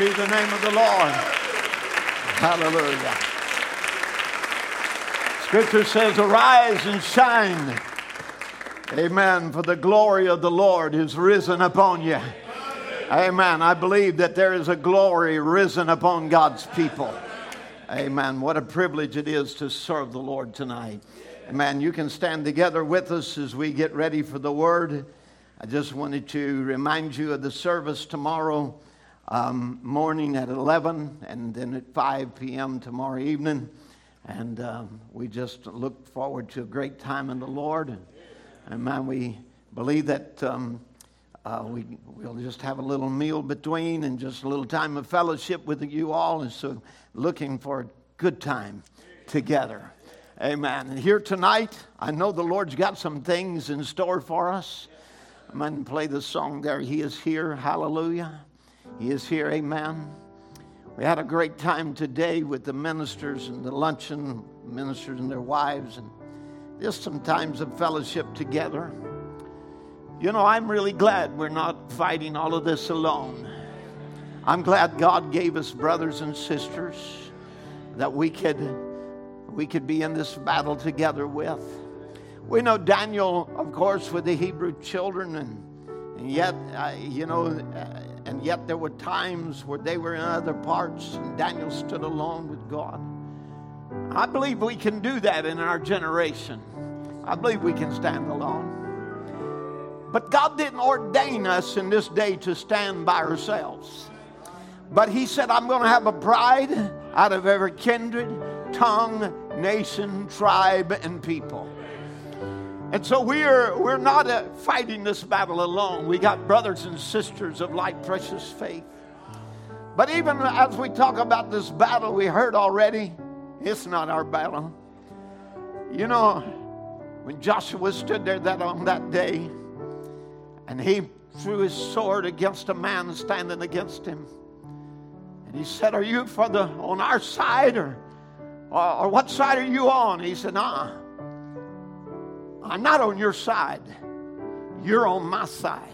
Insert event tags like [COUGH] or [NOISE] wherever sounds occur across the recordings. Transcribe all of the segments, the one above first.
be the name of the Lord. Hallelujah. Scripture says, Arise and shine. Amen. For the glory of the Lord is risen upon you. Amen. I believe that there is a glory risen upon God's people. Amen. What a privilege it is to serve the Lord tonight. Amen. You can stand together with us as we get ready for the word. I just wanted to remind you of the service tomorrow um, morning at 11 and then at 5 p.m. tomorrow evening. And um, we just look forward to a great time in the Lord. And, and man, we believe that um, uh, we, we'll just have a little meal between and just a little time of fellowship with you all. And so, looking for a good time together. Amen. And here tonight, I know the Lord's got some things in store for us. I'm going to play the song there. He is here. Hallelujah. He is here. Amen. We had a great time today with the ministers and the luncheon, ministers and their wives, and just some times of fellowship together. You know, I'm really glad we're not fighting all of this alone. I'm glad God gave us brothers and sisters that we could we could be in this battle together with. We know Daniel, of course, with the Hebrew children, and, and yet, uh, you know, uh, and yet there were times where they were in other parts, and Daniel stood alone with God. I believe we can do that in our generation. I believe we can stand alone. But God didn't ordain us in this day to stand by ourselves. But He said, I'm going to have a bride out of every kindred, tongue, nation, tribe, and people. And so we're, we're not uh, fighting this battle alone. We got brothers and sisters of like precious faith. But even as we talk about this battle we heard already, it's not our battle. You know, when Joshua stood there that on that day and he threw his sword against a man standing against him. And he said, Are you for the on our side or, or, or what side are you on? He said, Uh-uh. I'm not on your side. You're on my side.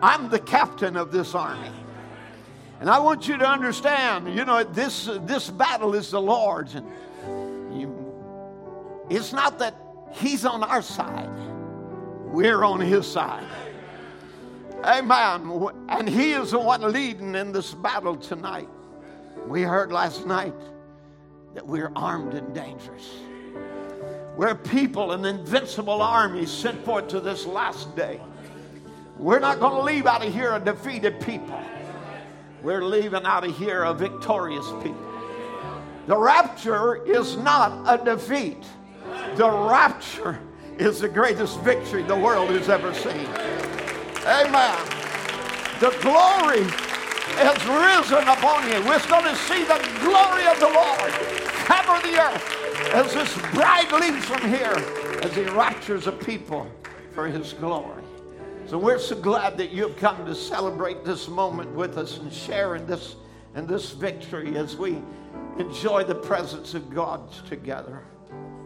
I'm the captain of this army. And I want you to understand, you know, this, this battle is the Lord's. And you, it's not that He's on our side, we're on His side. Amen. And He is the one leading in this battle tonight. We heard last night that we're armed and dangerous. We're people, an invincible army sent forth to this last day. We're not going to leave out of here a defeated people. We're leaving out of here a victorious people. The rapture is not a defeat. The rapture is the greatest victory the world has ever seen. Amen. The glory has risen upon you. We're going to see the glory of the Lord cover the earth as this bride leaves from here as he raptures a people for his glory. So we're so glad that you've come to celebrate this moment with us and share in this, in this victory as we enjoy the presence of God together.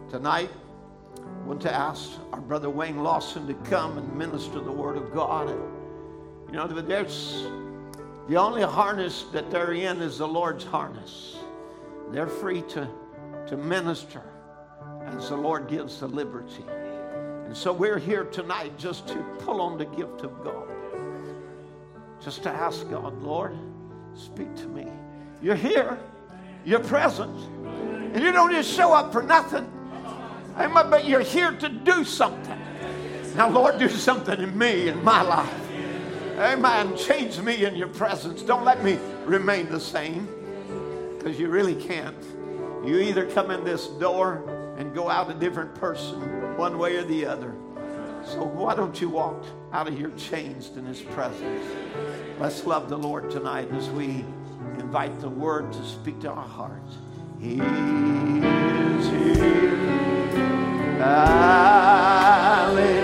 Tonight, I want to ask our brother Wayne Lawson to come and minister the Word of God. And, You know, there's the only harness that they're in is the Lord's harness. They're free to, to minister as the Lord gives the liberty. And so we're here tonight just to pull on the gift of God. Just to ask God, Lord, speak to me. You're here, you're present, and you don't just show up for nothing. Amen, but you're here to do something. Now, Lord, do something in me, in my life. Amen. Change me in your presence. Don't let me remain the same because you really can't. You either come in this door and go out a different person, one way or the other. So why don't you walk out of here changed in his presence? Let's love the Lord tonight as we invite the word to speak to our hearts. He is here. Hallelujah.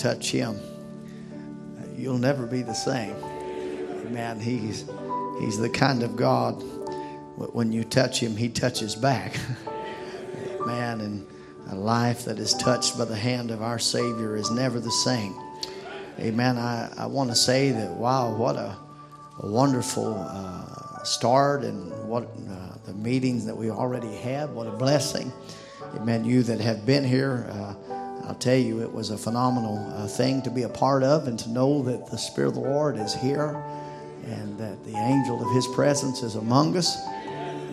Touch him, you'll never be the same. Amen. He's, he's the kind of God. When you touch him, he touches back. [LAUGHS] man, and a life that is touched by the hand of our Savior is never the same. Amen. I, I want to say that, wow, what a, a wonderful uh, start and what uh, the meetings that we already had. What a blessing. Amen. You that have been here, uh, I'll tell you, it was a phenomenal uh, thing to be a part of and to know that the Spirit of the Lord is here and that the angel of His presence is among us.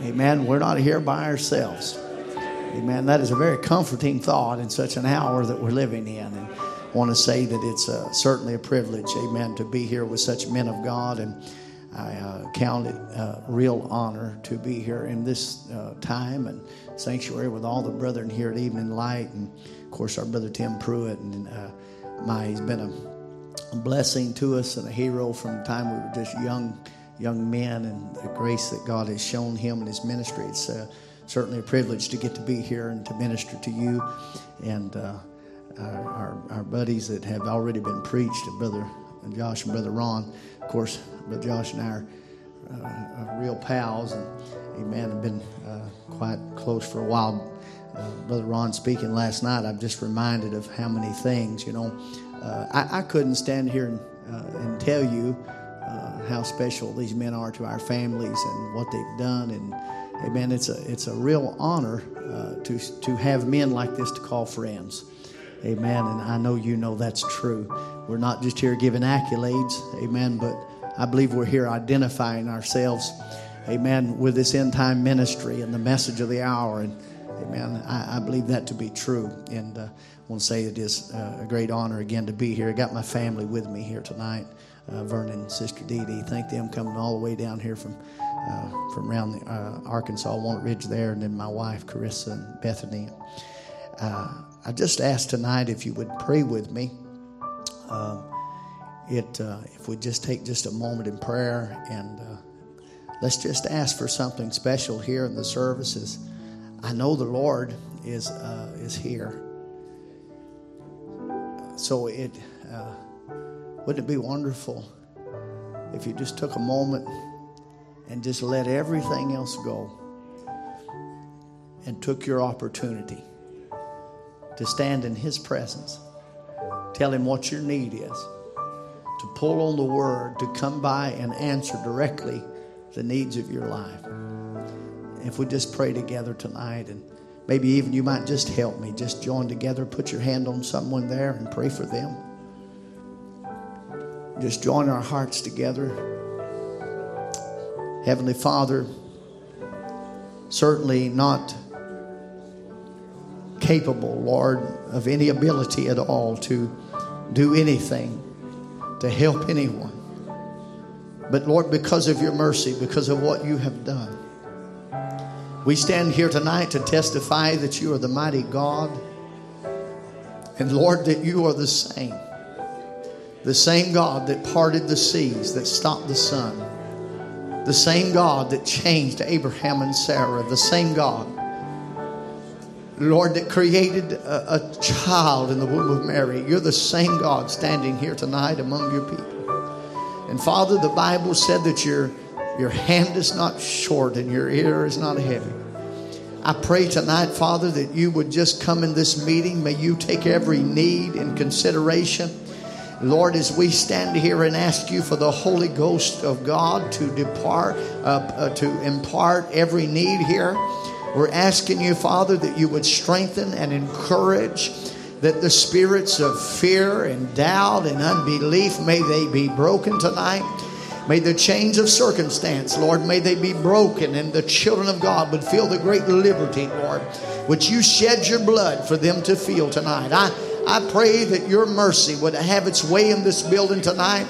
Amen. We're not here by ourselves. Amen. That is a very comforting thought in such an hour that we're living in. And I want to say that it's uh, certainly a privilege, amen, to be here with such men of God. And I uh, count it a real honor to be here in this uh, time and sanctuary with all the brethren here at Evening Light. And course, our brother Tim Pruitt. And uh, my, he's been a, blessing to us and a hero from the time we were just young young men and the grace that God has shown him in his ministry. It's uh, certainly a privilege to get to be here and to minister to you and uh, our, our, our, buddies that have already been preached, Brother Josh and Brother Ron. Of course, Brother Josh and I are, uh, real pals and, amen, have been uh, quite close for a while. Uh, Brother Ron speaking last night, I'm just reminded of how many things, you know. Uh, I, I, couldn't stand here and, and tell you uh, how special these men are to our families and what they've done. And amen, it's a it's a real honor uh, to to have men like this to call friends. Amen. And I know you know that's true. We're not just here giving accolades. Amen. But I believe we're here identifying ourselves. Amen. With this end time ministry and the message of the hour. And amen. I, I believe that to be true. And uh, I want to say it is uh, a great honor again to be here. I got my family with me here tonight uh, Vernon, Sister Dee Dee. Thank them coming all the way down here from uh, from around the, uh, Arkansas, Walnut Ridge there, and then my wife Carissa and Bethany. Uh, I just asked tonight if you would pray with me. Um, it if we just take just a moment in prayer and let's just ask for something special here in the services. I know the Lord is uh, is here, so it uh, wouldn't it be wonderful if you just took a moment and just let everything else go and took your opportunity to stand in His presence? Tell Him what your need is, to pull on the Word, to come by and answer directly the needs of your life. If we just pray together tonight and maybe even you might just help me, just join together, put your hand on someone there and pray for them. just join our hearts together. Heavenly Father, certainly not capable, Lord, of any ability at all to do anything to help anyone. But Lord, because of your mercy, because of what you have done, we stand here tonight to testify that you are the mighty God. And Lord, that you are the same. The same God that parted the seas, that stopped the sun. The same God that changed Abraham and Sarah. The same God Lord, that created a, a, child in the womb of Mary. You're the same God standing here tonight among your people. And Father, the Bible said that your, your hand is not short and your ear is not heavy. I pray tonight, Father, that you would just come in this meeting. May you take every need in consideration. Lord, as we stand here and ask you for the Holy Ghost of God to depart, uh, uh, to impart every need here. We're asking you, Father, that you would strengthen and encourage that the spirits of fear and doubt and unbelief may they be broken tonight. May the chains of circumstance, Lord, may they be broken, and the children of God would feel the great liberty, Lord, which you shed your blood for them to feel tonight. I, I pray that your mercy would have its way in this building tonight.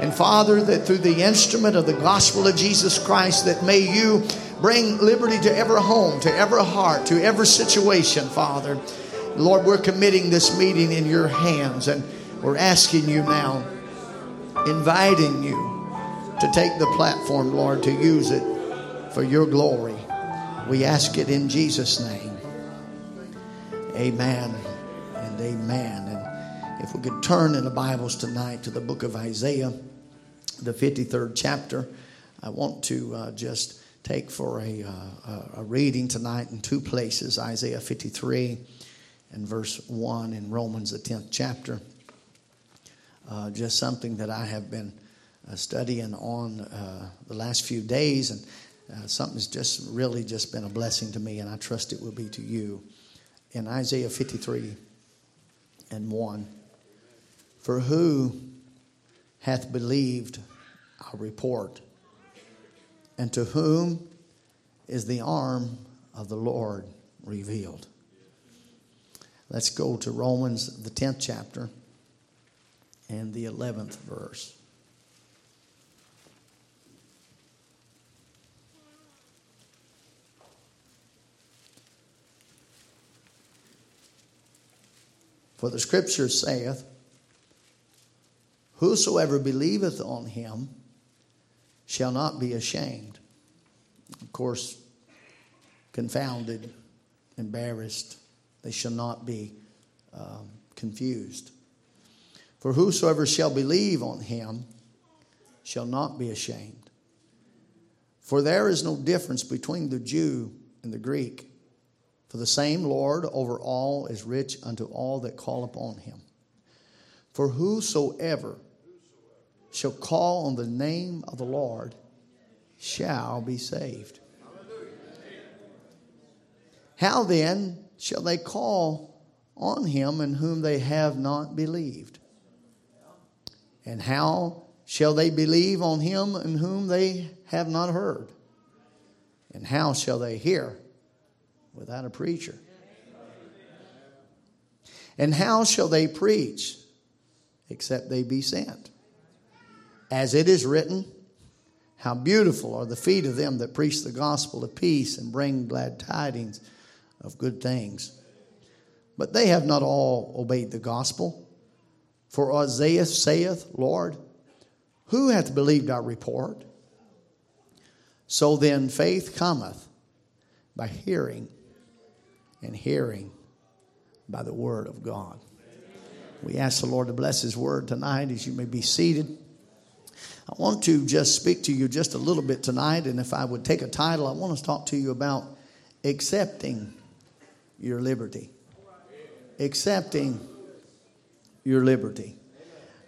And Father, that through the instrument of the gospel of Jesus Christ, that may you Bring liberty to every home, to every heart, to every situation, Father. Lord, we're committing this meeting in your hands and we're asking you now, inviting you to take the platform, Lord, to use it for your glory. We ask it in Jesus' name. Amen and amen. And if we could turn in the Bibles tonight to the book of Isaiah, the 53rd chapter, I want to uh, just take for a, uh, a reading tonight in two places Isaiah 53 and verse 1 in Romans, the 10th chapter. Uh, just something that I have been studying on uh, the last few days, and uh, something's just really just been a blessing to me, and I trust it will be to you. In Isaiah 53 and 1 For who hath believed our report? And to whom is the arm of the Lord revealed? Let's go to Romans, the 10th chapter, and the 11th verse. For the scripture saith, Whosoever believeth on him shall not be ashamed. Of course, confounded, embarrassed, they shall not be um, confused. For whosoever shall believe on him shall not be ashamed. For there is no difference between the Jew and the Greek. For the same Lord over all is rich unto all that call upon him. For whosoever shall call on the name of the Lord shall be saved. How then shall they call on him in whom they have not believed? And how shall they believe on him in whom they have not heard? And how shall they hear without a preacher? And how shall they preach except they be sent? As it is written, How beautiful are the feet of them that preach the gospel of peace and bring glad tidings of good things. But they have not all obeyed the gospel. For Isaiah saith, Lord, who hath believed our report? So then faith cometh by hearing, and hearing by the word of God. We ask the Lord to bless his word tonight as you may be seated. I want to just speak to you just a little bit tonight, and if I would take a title, I want to talk to you about accepting your liberty. Accepting your liberty.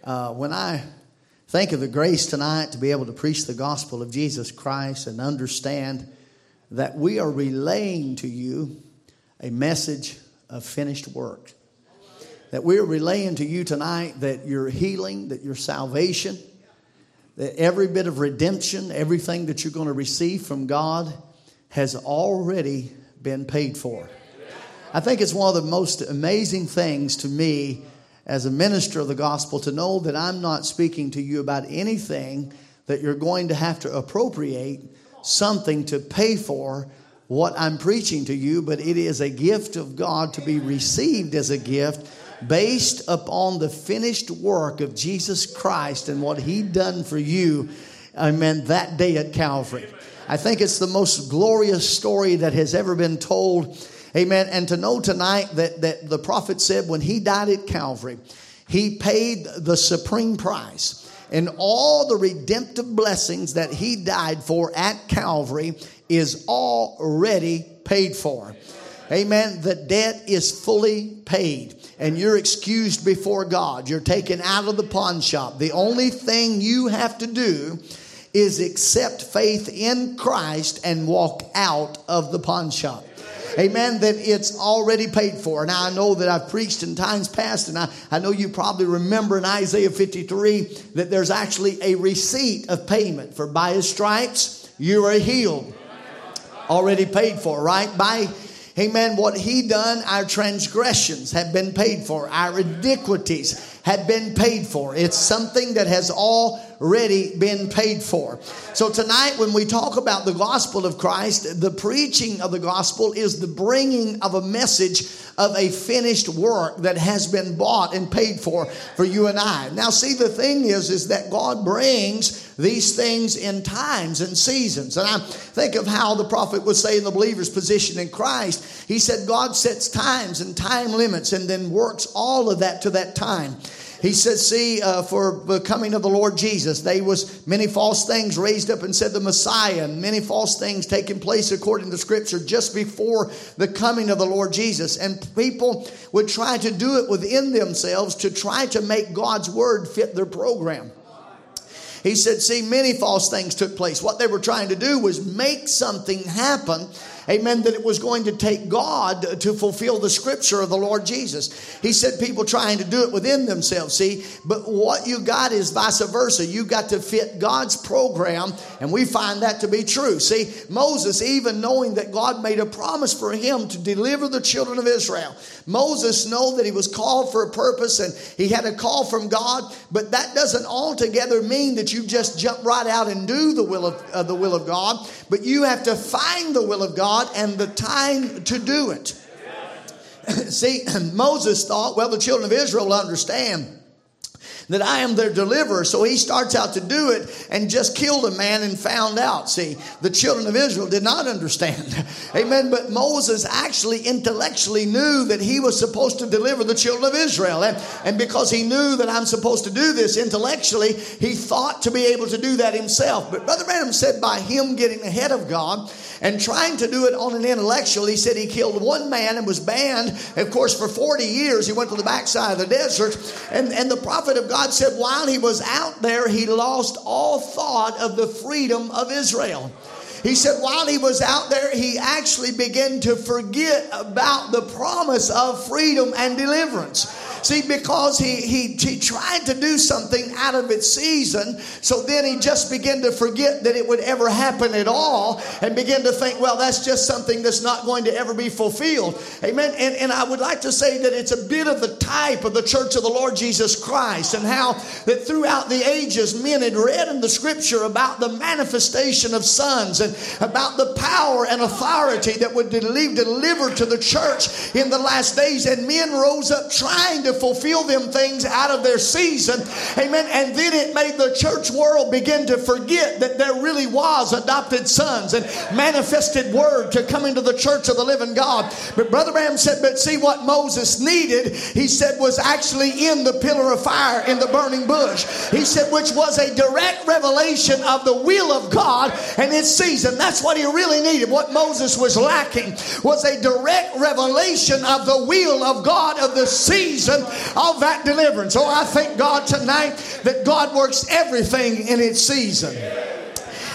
Uh, when I think of the grace tonight to be able to preach the gospel of Jesus Christ and understand that we are relaying to you a message of finished work. that we're relaying to you tonight that your healing, that your salvation, that every bit of redemption, everything that you're going to receive from God has already been paid for. I think it's one of the most amazing things to me as a minister of the gospel to know that I'm not speaking to you about anything that you're going to have to appropriate something to pay for what I'm preaching to you, but it is a gift of God to be received as a gift based upon the finished work of Jesus Christ and what He done for you, amen, that day at Calvary. I think it's the most glorious story that has ever been told. Amen. And to know tonight that, that the prophet said when he died at Calvary, he paid the supreme price. And all the redemptive blessings that he died for at Calvary is already paid for. Amen. The debt is fully paid and you're excused before God. You're taken out of the pawn shop. The only thing you have to do is accept faith in Christ and walk out of the pawn shop. Amen. That it's already paid for. Now, I know that I've preached in times past, and I, I know you probably remember in Isaiah 53 that there's actually a receipt of payment for by his stripes you are healed. Already paid for, right? By Amen. What he done, our transgressions have been paid for. Our iniquities have been paid for. It's something that has already been paid for. So tonight, when we talk about the gospel of Christ, the preaching of the gospel is the bringing of a message of a finished work that has been bought and paid for for you and I. Now, see, the thing is, is that God brings these things in times and seasons. And I think of how the prophet would say in the believer's position in Christ. He said, God sets times and time limits and then works all of that to that time. He said, see, uh, for the coming of the Lord Jesus, they was many false things raised up and said the Messiah, and many false things taking place according to Scripture just before the coming of the Lord Jesus. And people would try to do it within themselves to try to make God's word fit their program. He said, see, many false things took place. What they were trying to do was make something happen amen, that it was going to take God to fulfill the scripture of the Lord Jesus. He said people trying to do it within themselves, see, but what you got is vice versa. You got to fit God's program, and we find that to be true. See, Moses, even knowing that God made a promise for him to deliver the children of Israel, Moses know that he was called for a purpose and he had a call from God, but that doesn't altogether mean that you just jump right out and do the will of uh, the will of God, but you have to find the will of God God and the time to do it. [LAUGHS] See, Moses thought, well, the children of Israel understand that I am their deliverer. So he starts out to do it and just killed a man and found out. See, the children of Israel did not understand. [LAUGHS] Amen. But Moses actually intellectually knew that he was supposed to deliver the children of Israel. And, and because he knew that I'm supposed to do this intellectually, he thought to be able to do that himself. But Brother Branham said by him getting ahead of God, and trying to do it on an intellectual. He said he killed one man and was banned, of course, for 40 years. He went to the backside of the desert. And, and the prophet of God said while he was out there, he lost all thought of the freedom of Israel. He said while he was out there, he actually began to forget about the promise of freedom and deliverance. See, because he, he, he tried to do something out of its season, so then he just began to forget that it would ever happen at all and begin to think, well, that's just something that's not going to ever be fulfilled. Amen. And, and I would like to say that it's a bit of the type of the church of the Lord Jesus Christ and how that throughout the ages men had read in the scripture about the manifestation of sons and about the power and authority that would be delivered to the church in the last days. And men rose up trying to to fulfill them things out of their season. Amen. And then it made the church world begin to forget that there really was adopted sons and manifested word to come into the church of the living God. But Brother Branham said, but see what Moses needed, he said, was actually in the pillar of fire in the burning bush. He said, which was a direct revelation of the will of God and its season. That's what he really needed. What Moses was lacking was a direct revelation of the will of God of the season of that deliverance. Oh, I thank God tonight that God works everything in its season.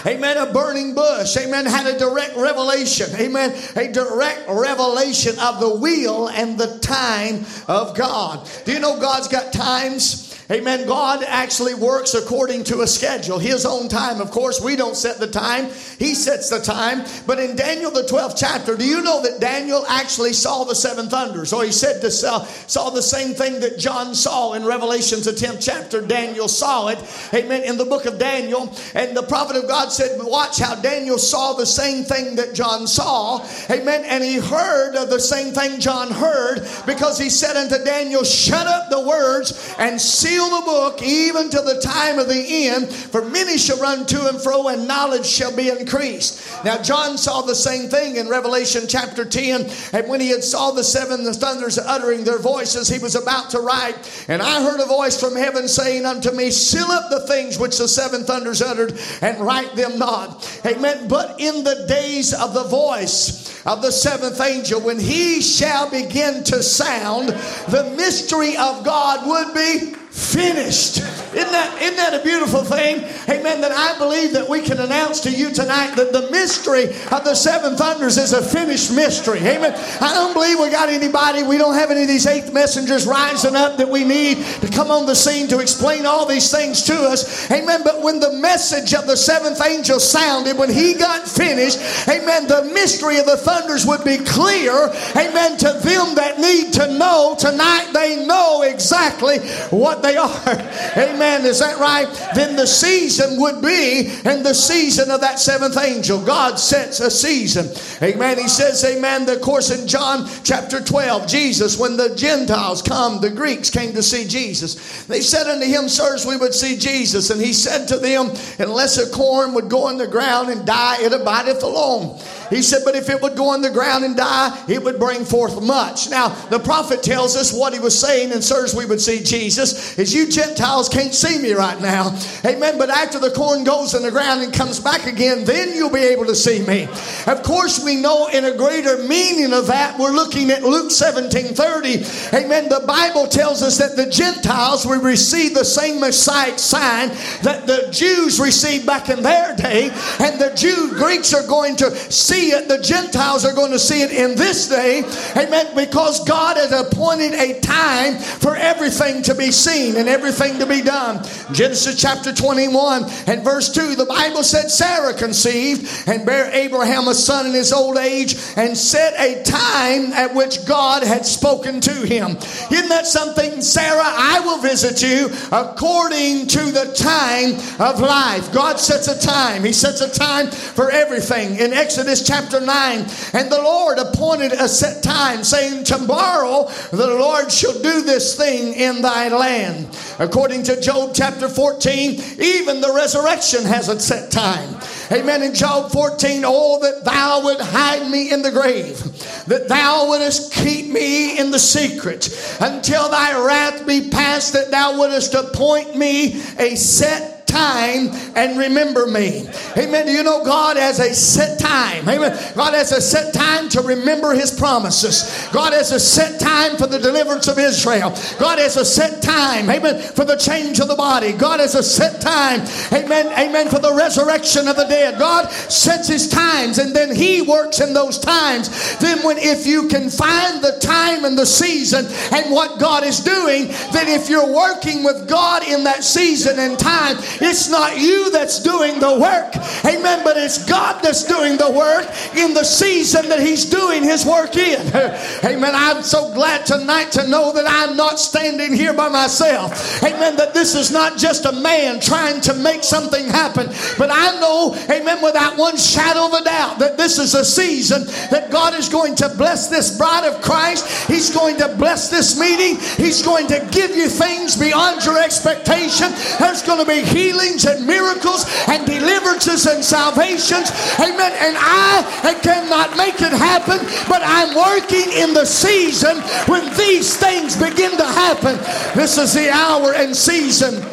amen, a burning bush, amen, had a direct revelation, amen, a direct revelation of the will and the time of God. Do you know God's got times? Amen. God actually works according to a schedule, His own time. Of course, we don't set the time, He sets the time. But in Daniel, the 12th chapter, do you know that Daniel actually saw the seven thunders? Or he said to saw, saw the same thing that John saw in Revelation's the 10th chapter. Daniel saw it. Amen. In the book of Daniel. And the prophet of God said, Watch how Daniel saw the same thing that John saw. Amen. And he heard the same thing John heard because he said unto Daniel, Shut up the words and seal seal the book even to the time of the end, for many shall run to and fro, and knowledge shall be increased. Now, John saw the same thing in Revelation chapter 10, and when he had saw the seven thunders uttering their voices, he was about to write. And I heard a voice from heaven saying unto me, Seal up the things which the seven thunders uttered, and write them not. Amen. But in the days of the voice of the seventh angel, when he shall begin to sound, the mystery of God would be finished. Isn't that, isn't that a beautiful thing? Amen. That I believe that we can announce to you tonight that the mystery of the seven thunders is a finished mystery. Amen. I don't believe we got anybody, we don't have any of these eighth messengers rising up that we need to come on the scene to explain all these things to us. Amen. But when the message of the seventh angel sounded, when he got finished, amen, the mystery of the thunders would be clear. Amen. To them that need to know tonight, they know exactly what they are. [LAUGHS] Amen. Is that right? Then the season would be in the season of that seventh angel. God sets a season. Amen. He says, Amen. Of course, in John chapter 12, Jesus, when the Gentiles come, the Greeks came to see Jesus. They said unto him, Sirs, we would see Jesus. And he said to them, Unless a corn would go in the ground and die, it abideth alone. He said, But if it would go on the ground and die, it would bring forth much. Now, the prophet tells us what he was saying, and sirs, we would see Jesus, is you Gentiles can't see me right now. Amen. But after the corn goes in the ground and comes back again, then you'll be able to see me. Of course, we know in a greater meaning of that, we're looking at Luke 17 30. Amen. The Bible tells us that the Gentiles will receive the same Messiah sign that the Jews received back in their day, and the Jew Greeks are going to see see it, the Gentiles are going to see it in this day. Amen. Because God has appointed a time for everything to be seen and everything to be done. Genesis chapter 21 and verse 2, the Bible said Sarah conceived and bare Abraham a son in his old age and set a time at which God had spoken to him. Isn't that something, Sarah? I will visit you according to the time of life. God sets a time, He sets a time for everything. In Exodus chapter 9. And the Lord appointed a set time, saying, Tomorrow the Lord shall do this thing in thy land. According to Job chapter 14, even the resurrection has a set time. Amen. In Job 14, oh, that thou would hide me in the grave, that thou wouldst keep me in the secret until thy wrath be past, that thou wouldst appoint me a set time and remember me. Amen. Do you know God has a set time? Amen. God has a set time to remember his promises. God has a set time for the deliverance of Israel. God has a set time, amen, for the change of the body. God has a set time, amen, amen, for the resurrection of the dead. God sets his times and then he works in those times. Then when if you can find the time and the season and what God is doing, then if you're working with God in that season and time, it's not you that's doing the work. Amen. But it's God that's doing the work in the season that He's doing His work in. [LAUGHS] Amen. I'm so glad tonight to know that I'm not standing here by myself. Amen. That this is not just a man trying to make something happen. But I know, amen, without one shadow of a doubt, that this is a season that God is going to bless this bride of Christ. He's going to bless this meeting. He's going to give you things beyond your expectation. There's going to be healing healings and miracles and deliverances and salvations. Amen. And I cannot make it happen, but I'm working in the season when these things begin to happen. This is the hour and season.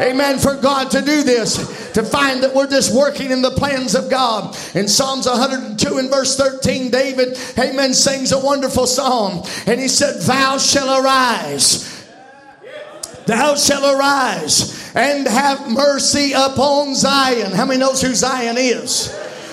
Amen. For God to do this, to find that we're just working in the plans of God. In Psalms 102 and verse 13, David, amen, sings a wonderful psalm. And he said, Thou shall arise Thou shalt arise and have mercy upon Zion. How many knows who Zion is?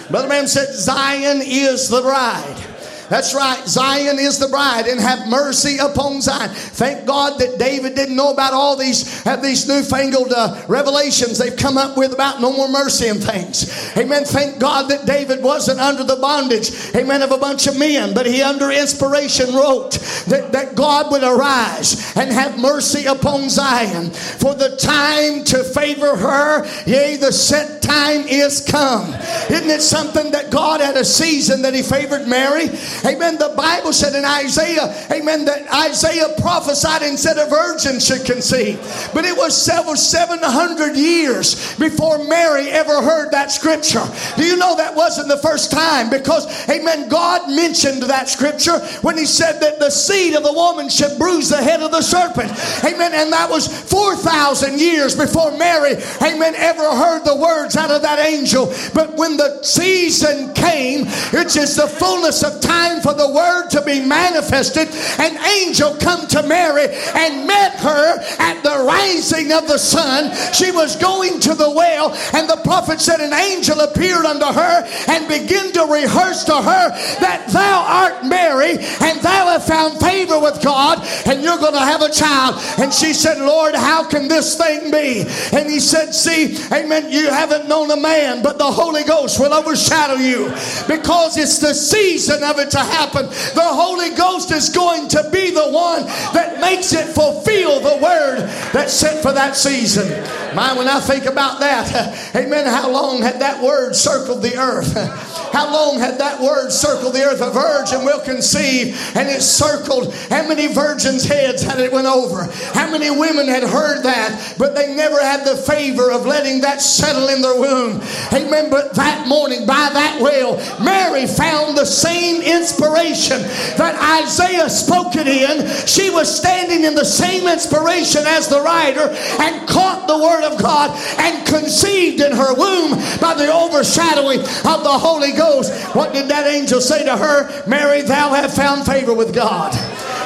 Brother Branham said, Zion is the bride. That's right. Zion is the bride, and have mercy upon Zion. Thank God that David didn't know about all these have these newfangled uh, revelations they've come up with about no more mercy and things. Amen. Thank God that David wasn't under the bondage, amen, of a bunch of men, but he under inspiration wrote that, that God would arise and have mercy upon Zion. For the time to favor her, yea, the set time is come. Isn't it something that God had a season that he favored Mary? Amen. The Bible said in Isaiah, amen, that Isaiah prophesied and said a virgin should conceive. But it was several 700 years before Mary ever heard that scripture. Do you know that wasn't the first time? Because, amen, God mentioned that scripture when he said that the seed of the woman should bruise the head of the serpent. Amen. And that was 4,000 years before Mary, amen, ever heard the words out of that angel. But when the season came, it's just the fullness of time for the word to be manifested, an angel come to Mary and met her at the rising of the sun. She was going to the well, and the prophet said, An angel appeared unto her and began to rehearse to her that thou art Mary, and thou have found favor with God, and you're going to have a child. And she said, Lord, how can this thing be? And he said, See, amen, you haven't known a man, but the Holy Ghost will overshadow you because it's the season of it to happen. The Holy Ghost is going to be the one that makes it fulfill the word that's sent for that season. My, when I think about that, [LAUGHS] amen, how long had that word circled the earth? [LAUGHS] How long had that word circled the earth? A virgin will conceive, and it circled. How many virgins' heads had it went over? How many women had heard that, but they never had the favor of letting that settle in their womb? Amen. But that morning, by that well, Mary found the same inspiration that Isaiah spoke it in. She was standing in the same inspiration as the writer and caught the word of God and conceived in her womb by the overshadowing of the Holy Ghost. What did that angel say to her? Mary, thou have found favor with God.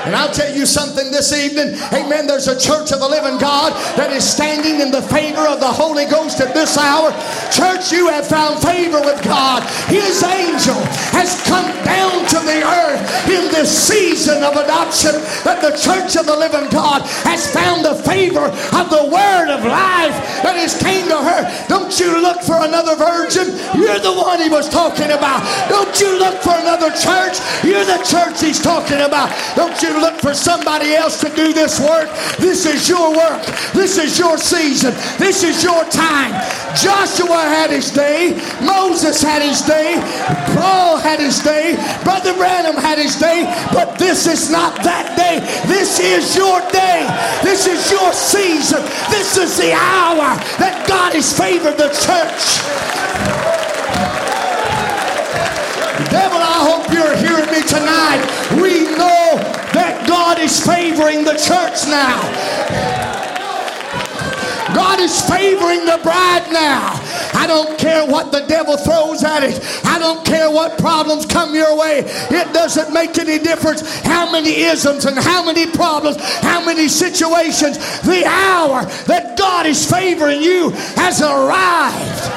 And I'll tell you something this evening. Amen. There's a church of the living God that is standing in the favor of the Holy Ghost at this hour. Church, you have found favor with God. His angel has come down to the earth in this season of adoption that the church of the living God has found the favor of the word of life that has came to her. Don't you look for another virgin. You're the one he was talking about. Don't you look for another church. You're the church he's talking about. Don't you look for somebody else to do this work. This is your work. This is your season. This is your time. Joshua had his day. Moses had his day. Paul had his day. Brother Branham had his day. But this is not that day. This is your day. This is your season. This is the hour that God has favored the church. Devil, I hope you're hearing me tonight. We know that God is favoring the church now. God is favoring the bride now. I don't care what the devil throws at it. I don't care what problems come your way. It doesn't make any difference how many isms and how many problems, how many situations. The hour that God is favoring you has arrived.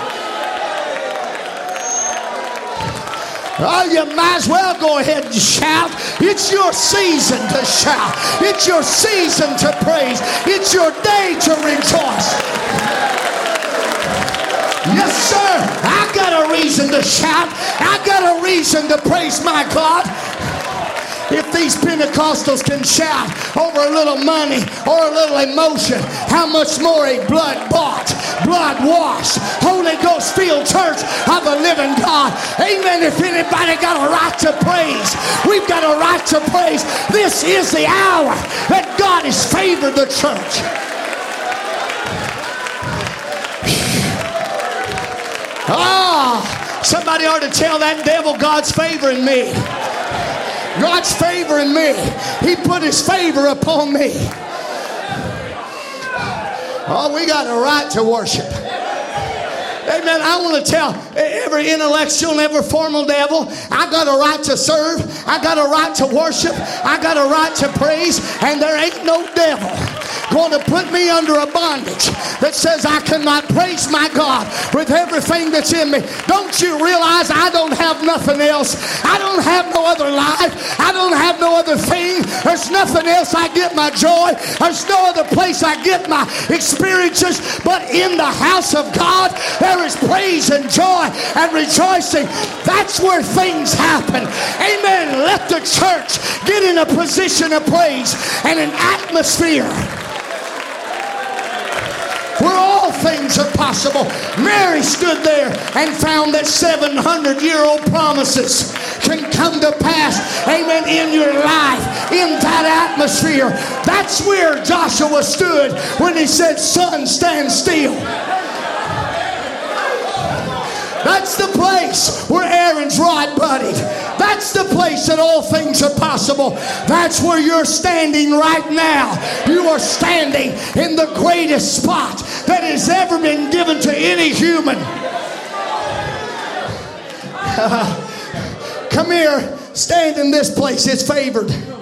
Oh, you might as well go ahead and shout. It's your season to shout. It's your season to praise. It's your day to rejoice. Yes, sir. I got a reason to shout. I got a reason to praise my God. If these Pentecostals can shout over a little money or a little emotion, how much more a blood bought, blood washed, Holy Ghost filled church of the living God? Amen. If anybody got a right to praise, we've got a right to praise. This is the hour that God has favored the church. Ah, somebody ought to tell that devil God's favoring me. God's favoring me. He put his favor upon me. Oh, we got a right to worship. Amen. I want to tell every intellectual and every formal devil, I got a right to serve. I got a right to worship. I got a right to praise. And there ain't no devil going to put me under a bondage that says I cannot praise my God with everything that's in me. Don't you realize I don't have nothing else? I don't have no other life. I don't have no other thing. There's nothing else I get my joy. There's no other place I get my experiences. But in the house of God, there is praise and joy and rejoicing. That's where things happen. Amen. Let the church get in a position of praise and an atmosphere where all things are possible. Mary stood there and found that 700 year old promises can come to pass, amen, in your life, in that atmosphere. That's where Joshua stood when he said, Sun, stand still. That's the place where Aaron's rod budded. That's the place that all things are possible. That's where you're standing right now. You are standing in the greatest spot that has ever been given to any human. [LAUGHS] come here, stand in this place. It's favored.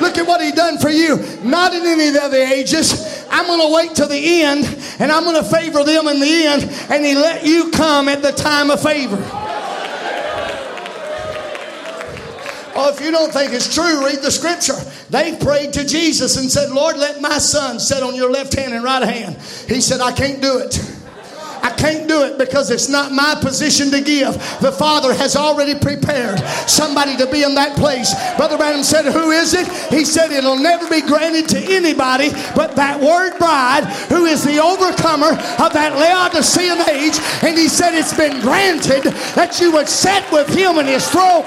Look at what he done for you. Not in any of the other ages. I'm going to wait till the end and I'm going to favor them in the end. And he let you come at the time of favor. Oh, if you don't think it's true, read the scripture. They prayed to Jesus and said, Lord, let my son sit on your left hand and right hand. He said, I can't do it. I can't do it because it's not my position to give. The Father has already prepared somebody to be in that place. Brother Branham said, Who is it? He said, It'll never be granted to anybody but that word bride who is the overcomer of that Laodicean age. And he said, It's been granted that you would sit with him in his throne.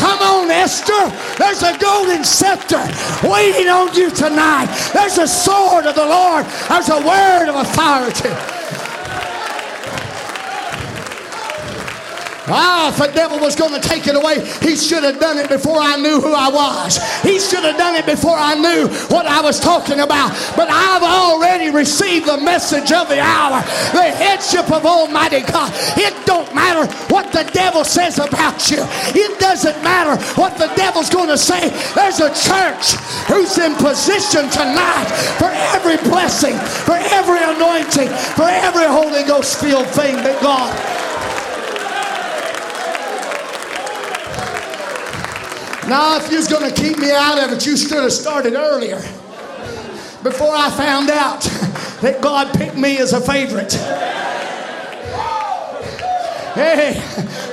Come on, Esther. There's a golden scepter waiting on you tonight. There's a sword of the Lord. There's a word of authority. Ah, if the devil was going to take it away, he should have done it before I knew who I was. He should have done it before I knew what I was talking about. But I've already received the message of the hour, the headship of Almighty God. It don't matter what the devil says about you. It doesn't matter what the devil's going to say. There's a church who's in position tonight for every blessing, for every anointing, for every Holy Ghost filled thing that God Now, if you was going to keep me out of it, you should have started earlier. Before I found out [LAUGHS] that God picked me as a favorite. Hey,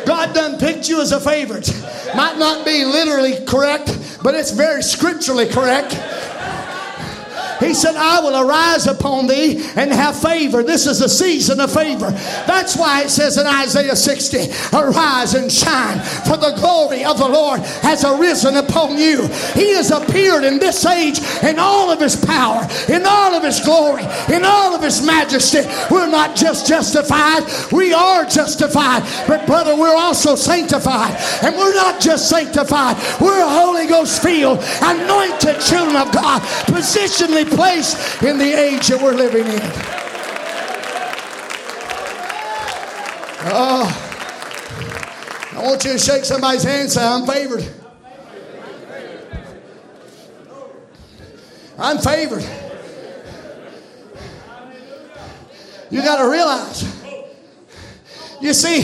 God done picked you as a favorite. Might not be literally correct, but it's very scripturally correct. He said, I will arise upon thee and have favor. This is a season of favor. That's why it says in Isaiah 60, Arise and shine, for the glory of the Lord has arisen upon you. He has appeared in this age in all of his power, in all of his glory, in all of his majesty. We're not just justified, we are justified. But, brother, we're also sanctified. And we're not just sanctified, we're Holy Ghost filled, anointed children of God, positionally place in the age that we're living in. Oh, I want you to shake somebody's hand and say, I'm favored. I'm favored. You got to realize, you see,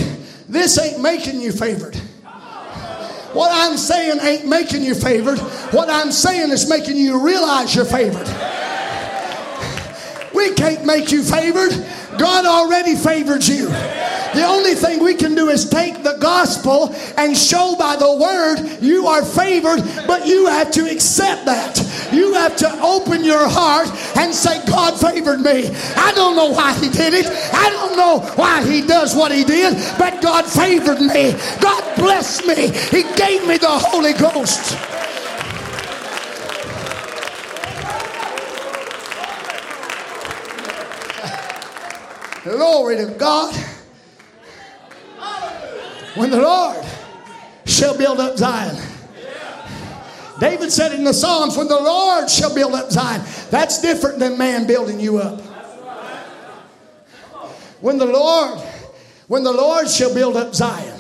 this ain't making you favored. What I'm saying ain't making you favored. What I'm saying is making you realize you're favored. We can't make you favored. God already favored you. The only thing we can do is take the gospel and show by the word you are favored, but you have to accept that. You have to open your heart and say, God favored me. I don't know why He did it. I don't know why He does what He did, but God favored me. God blessed me. He gave me the Holy Ghost. Glory to God. When the Lord shall build up Zion. David said in the Psalms, when the Lord shall build up Zion. That's different than man building you up. When the Lord, when the Lord shall build up Zion,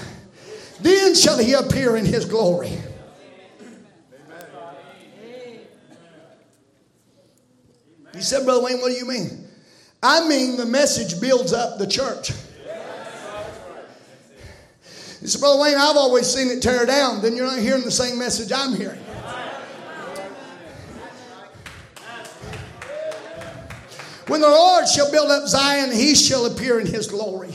then shall he appear in his glory. You said, Brother Wayne, what do you mean? I mean the message builds up the church. You said, Brother Wayne, I've always seen it tear down. Then you're not hearing the same message I'm hearing. When the Lord shall build up Zion, he shall appear in his glory.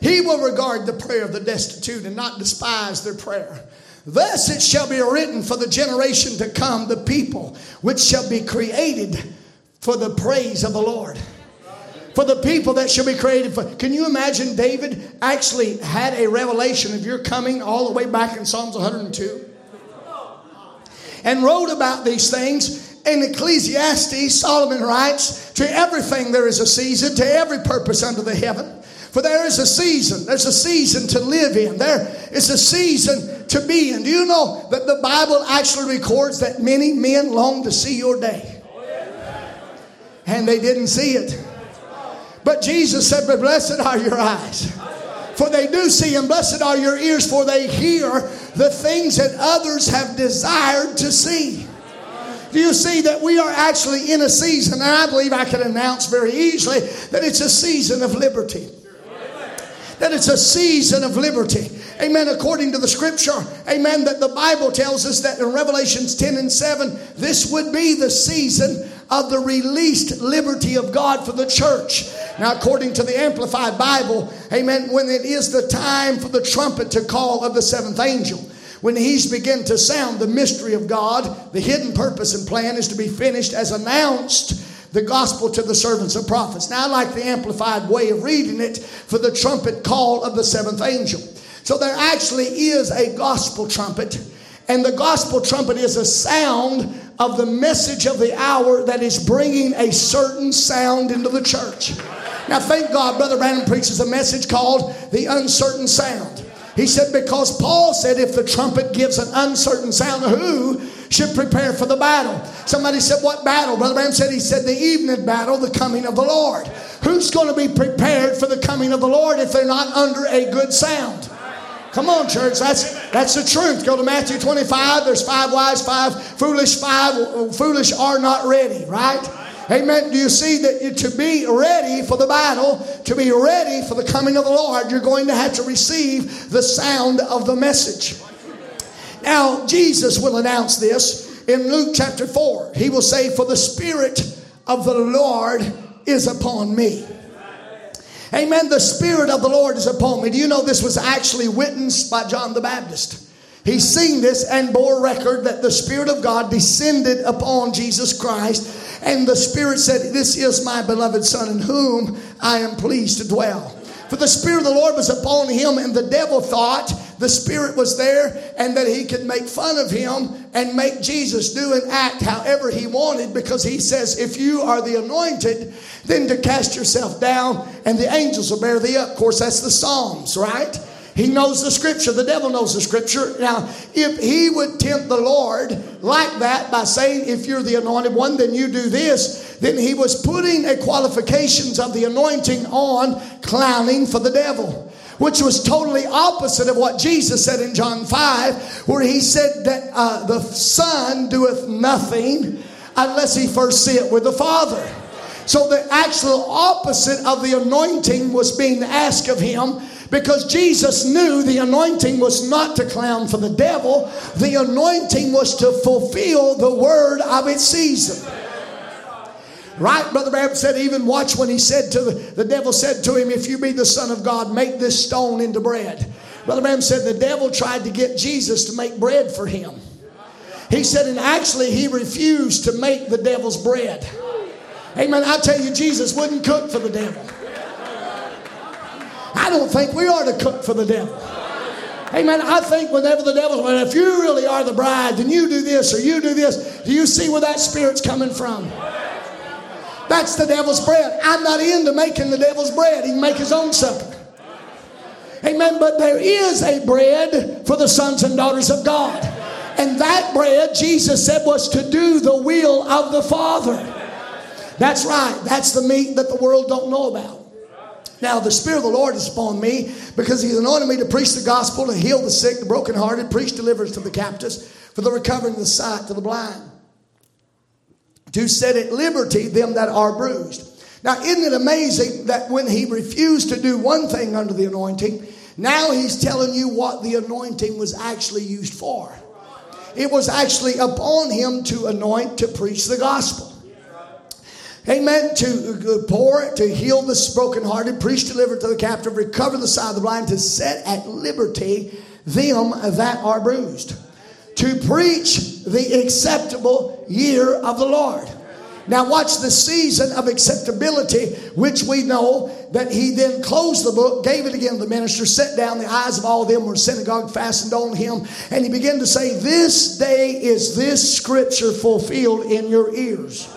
He will regard the prayer of the destitute and not despise their prayer. Thus it shall be written for the generation to come, the people which shall be created for the praise of the Lord. For the people that shall be created for. Can you imagine David actually had a revelation of your coming all the way back in Psalms 102? And wrote about these things in Ecclesiastes, Solomon writes, To everything there is a season, to every purpose under the heaven. For there is a season, there's a season to live in, there is a season to be in. Do you know that the Bible actually records that many men long to see your day? And they didn't see it. But Jesus said, But blessed are your eyes. For they do see, and blessed are your ears, for they hear the things that others have desired to see. Do you see that we are actually in a season, and I believe I can announce very easily that it's a season of liberty. That it's a season of liberty. Amen. According to the scripture, amen, that the Bible tells us that in Revelations 10 and 7, this would be the season of the released liberty of God for the church. Now, according to the Amplified Bible, amen, when it is the time for the trumpet to call of the seventh angel, when he's begun to sound the mystery of God, the hidden purpose and plan is to be finished as announced the gospel to the servants and prophets. Now, I like the amplified way of reading it for the trumpet call of the seventh angel. So, there actually is a gospel trumpet, and the gospel trumpet is a sound of the message of the hour that is bringing a certain sound into the church. Now, thank God, Brother Branham preaches a message called The Uncertain Sound. He said, because Paul said, if the trumpet gives an uncertain sound, who should prepare for the battle? Somebody said, What battle? Brother Branham said, He said, the evening battle, the coming of the Lord. Who's going to be prepared for the coming of the Lord if they're not under a good sound? Come on, church. That's that's the truth. Go to Matthew 25. There's five wise, five foolish, five uh, foolish are not ready, right? Amen. Do you see that to be ready for the battle, to be ready for the coming of the Lord, you're going to have to receive the sound of the message. Now, Jesus will announce this in Luke chapter 4. He will say, For the Spirit of the Lord is upon me. Amen. The Spirit of the Lord is upon me. Do you know this was actually witnessed by John the Baptist? He seen this and bore record that the Spirit of God descended upon Jesus Christ and the Spirit said, This is my beloved Son in whom I am pleased to dwell. For the Spirit of the Lord was upon him, and the devil thought the Spirit was there and that he could make fun of him and make Jesus do and act however he wanted because he says, If you are the anointed, then to cast yourself down and the angels will bear thee up. Of course, that's the Psalms, right? He knows the scripture. The devil knows the scripture. Now, if he would tempt the Lord like that by saying, if you're the anointed one, then you do this, then he was putting a qualifications of the anointing on clowning for the devil. Which was totally opposite of what Jesus said in John 5, where he said that uh, the Son doeth nothing unless he first see it with the Father. So the actual opposite of the anointing was being asked of him because Jesus knew the anointing was not to clown for the devil, the anointing was to fulfill the word of its season. Right? Brother Branham said, even watch when he said to the, the devil said to him, If you be the Son of God, make this stone into bread. Brother Branham said the devil tried to get Jesus to make bread for him. He said, and actually, he refused to make the devil's bread. Amen. I tell you, Jesus wouldn't cook for the devil. I don't think we are to cook for the devil. Amen. I think whenever the devil's, well, if you really are the bride, then you do this or you do this. Do you see where that spirit's coming from? That's the devil's bread. I'm not into making the devil's bread. He can make his own supper. Amen. But there is a bread for the sons and daughters of God. And that bread, Jesus said, was to do the will of the Father. That's right. That's the meat that the world don't know about. Now, the Spirit of the Lord is upon me because He's anointed me to preach the gospel, to heal the sick, the brokenhearted, preach deliverance to the captives, for the recovering of the sight to the blind, to set at liberty them that are bruised. Now, isn't it amazing that when he refused to do one thing under the anointing, now he's telling you what the anointing was actually used for? It was actually upon him to anoint to preach the gospel. Amen. To uh, pour, it, to heal the brokenhearted, preach, deliver to the captive, recover the sight of the blind, to set at liberty them that are bruised. To preach the acceptable year of the Lord. Now, watch the season of acceptability, which we know that he then closed the book, gave it again to the minister, set down. The eyes of all them were synagogue fastened on him. And he began to say, This day is this scripture fulfilled in your ears.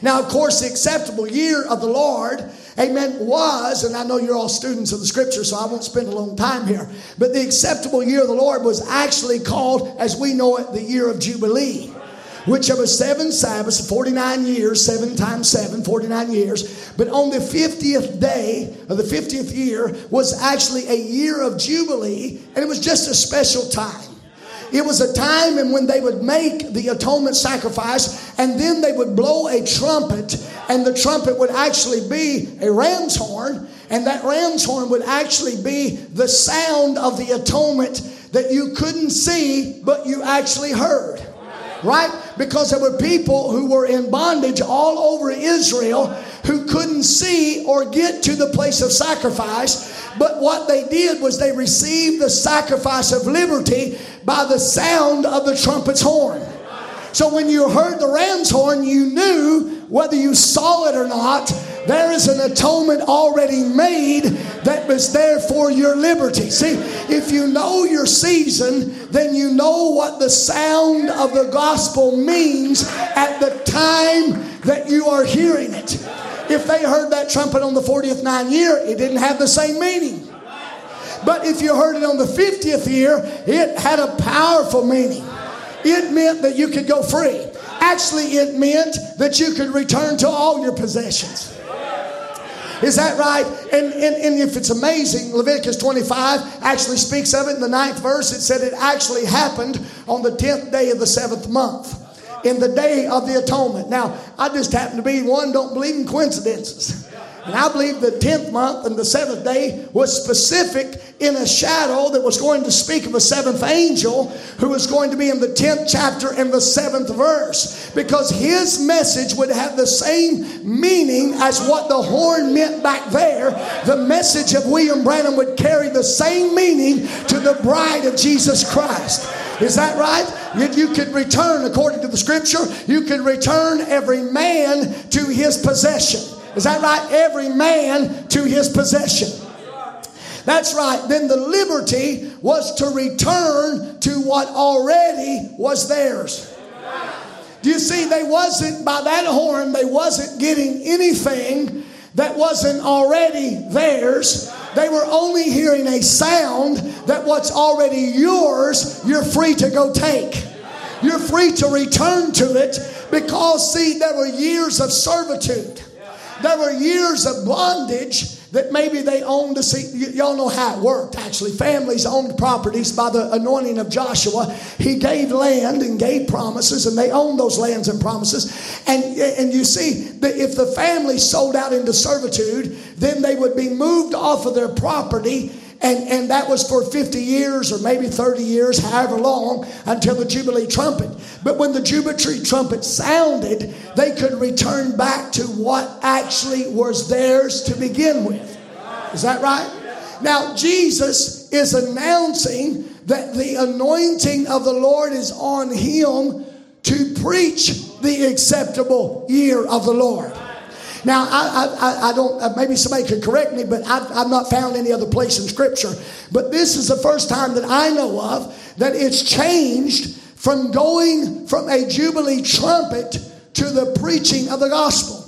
Now, of course, the acceptable year of the Lord, amen, was, and I know you're all students of the scripture, so I won't spend a long time here, but the acceptable year of the Lord was actually called, as we know it, the year of Jubilee which of a seven Sabbaths, 49 years, seven times seven, 49 years. But on the 50th day of the 50th year was actually a year of Jubilee, and it was just a special time. It was a time and when they would make the atonement sacrifice and then they would blow a trumpet and the trumpet would actually be a ram's horn and that ram's horn would actually be the sound of the atonement that you couldn't see but you actually heard. Right? Because there were people who were in bondage all over Israel who couldn't see or get to the place of sacrifice. But what they did was they received the sacrifice of liberty by the sound of the trumpet's horn. So when you heard the ram's horn, you knew whether you saw it or not, there is an atonement already made that was there for your liberty. See, if you know your season, then you know what the sound of the gospel means at the time that you are hearing it. If they heard that trumpet on the 40th nine year, it didn't have the same meaning. But if you heard it on the 50th year, it had a powerful meaning. It meant that you could go free. Actually, it meant that you could return to all your possessions. Is that right? And, and, and if it's amazing, Leviticus 25 actually speaks of it in the ninth verse. It said it actually happened on the 10th day of the seventh month, in the day of the atonement. Now, I just happen to be one, don't believe in coincidences. And I believe the 10th month and the seventh day was specific in a shadow that was going to speak of a seventh angel who was going to be in the 10th chapter and the seventh verse. Because his message would have the same meaning as what the horn meant back there. The message of William Branham would carry the same meaning to the bride of Jesus Christ. Is that right? You, you could return, according to the scripture, you could return every man to his possession. Is that right? Every man to his possession. That's right. Then the liberty was to return to what already was theirs. Do you see, they wasn't, by that horn, they wasn't getting anything that wasn't already theirs. They were only hearing a sound that what's already yours, you're free to go take. You're free to return to it because, see, there were years of servitude. There were years of bondage that maybe they owned to see. Y- y'all know how it worked, actually. Families owned properties by the anointing of Joshua. He gave land and gave promises, and they owned those lands and promises. And, and you see, that if the family sold out into servitude, then they would be moved off of their property and, and that was for 50 years or maybe 30 years, however long, until the Jubilee trumpet. But when the Jubilee trumpet sounded, they could return back to what actually was theirs to begin with. Is that right? Now, Jesus is announcing that the anointing of the Lord is on him to preach the acceptable year of the Lord. Now, I, I, I don't, uh, maybe somebody could correct me, but I've, I've not found any other place in Scripture. But this is the first time that I know of that it's changed from going from a Jubilee trumpet to the preaching of the gospel.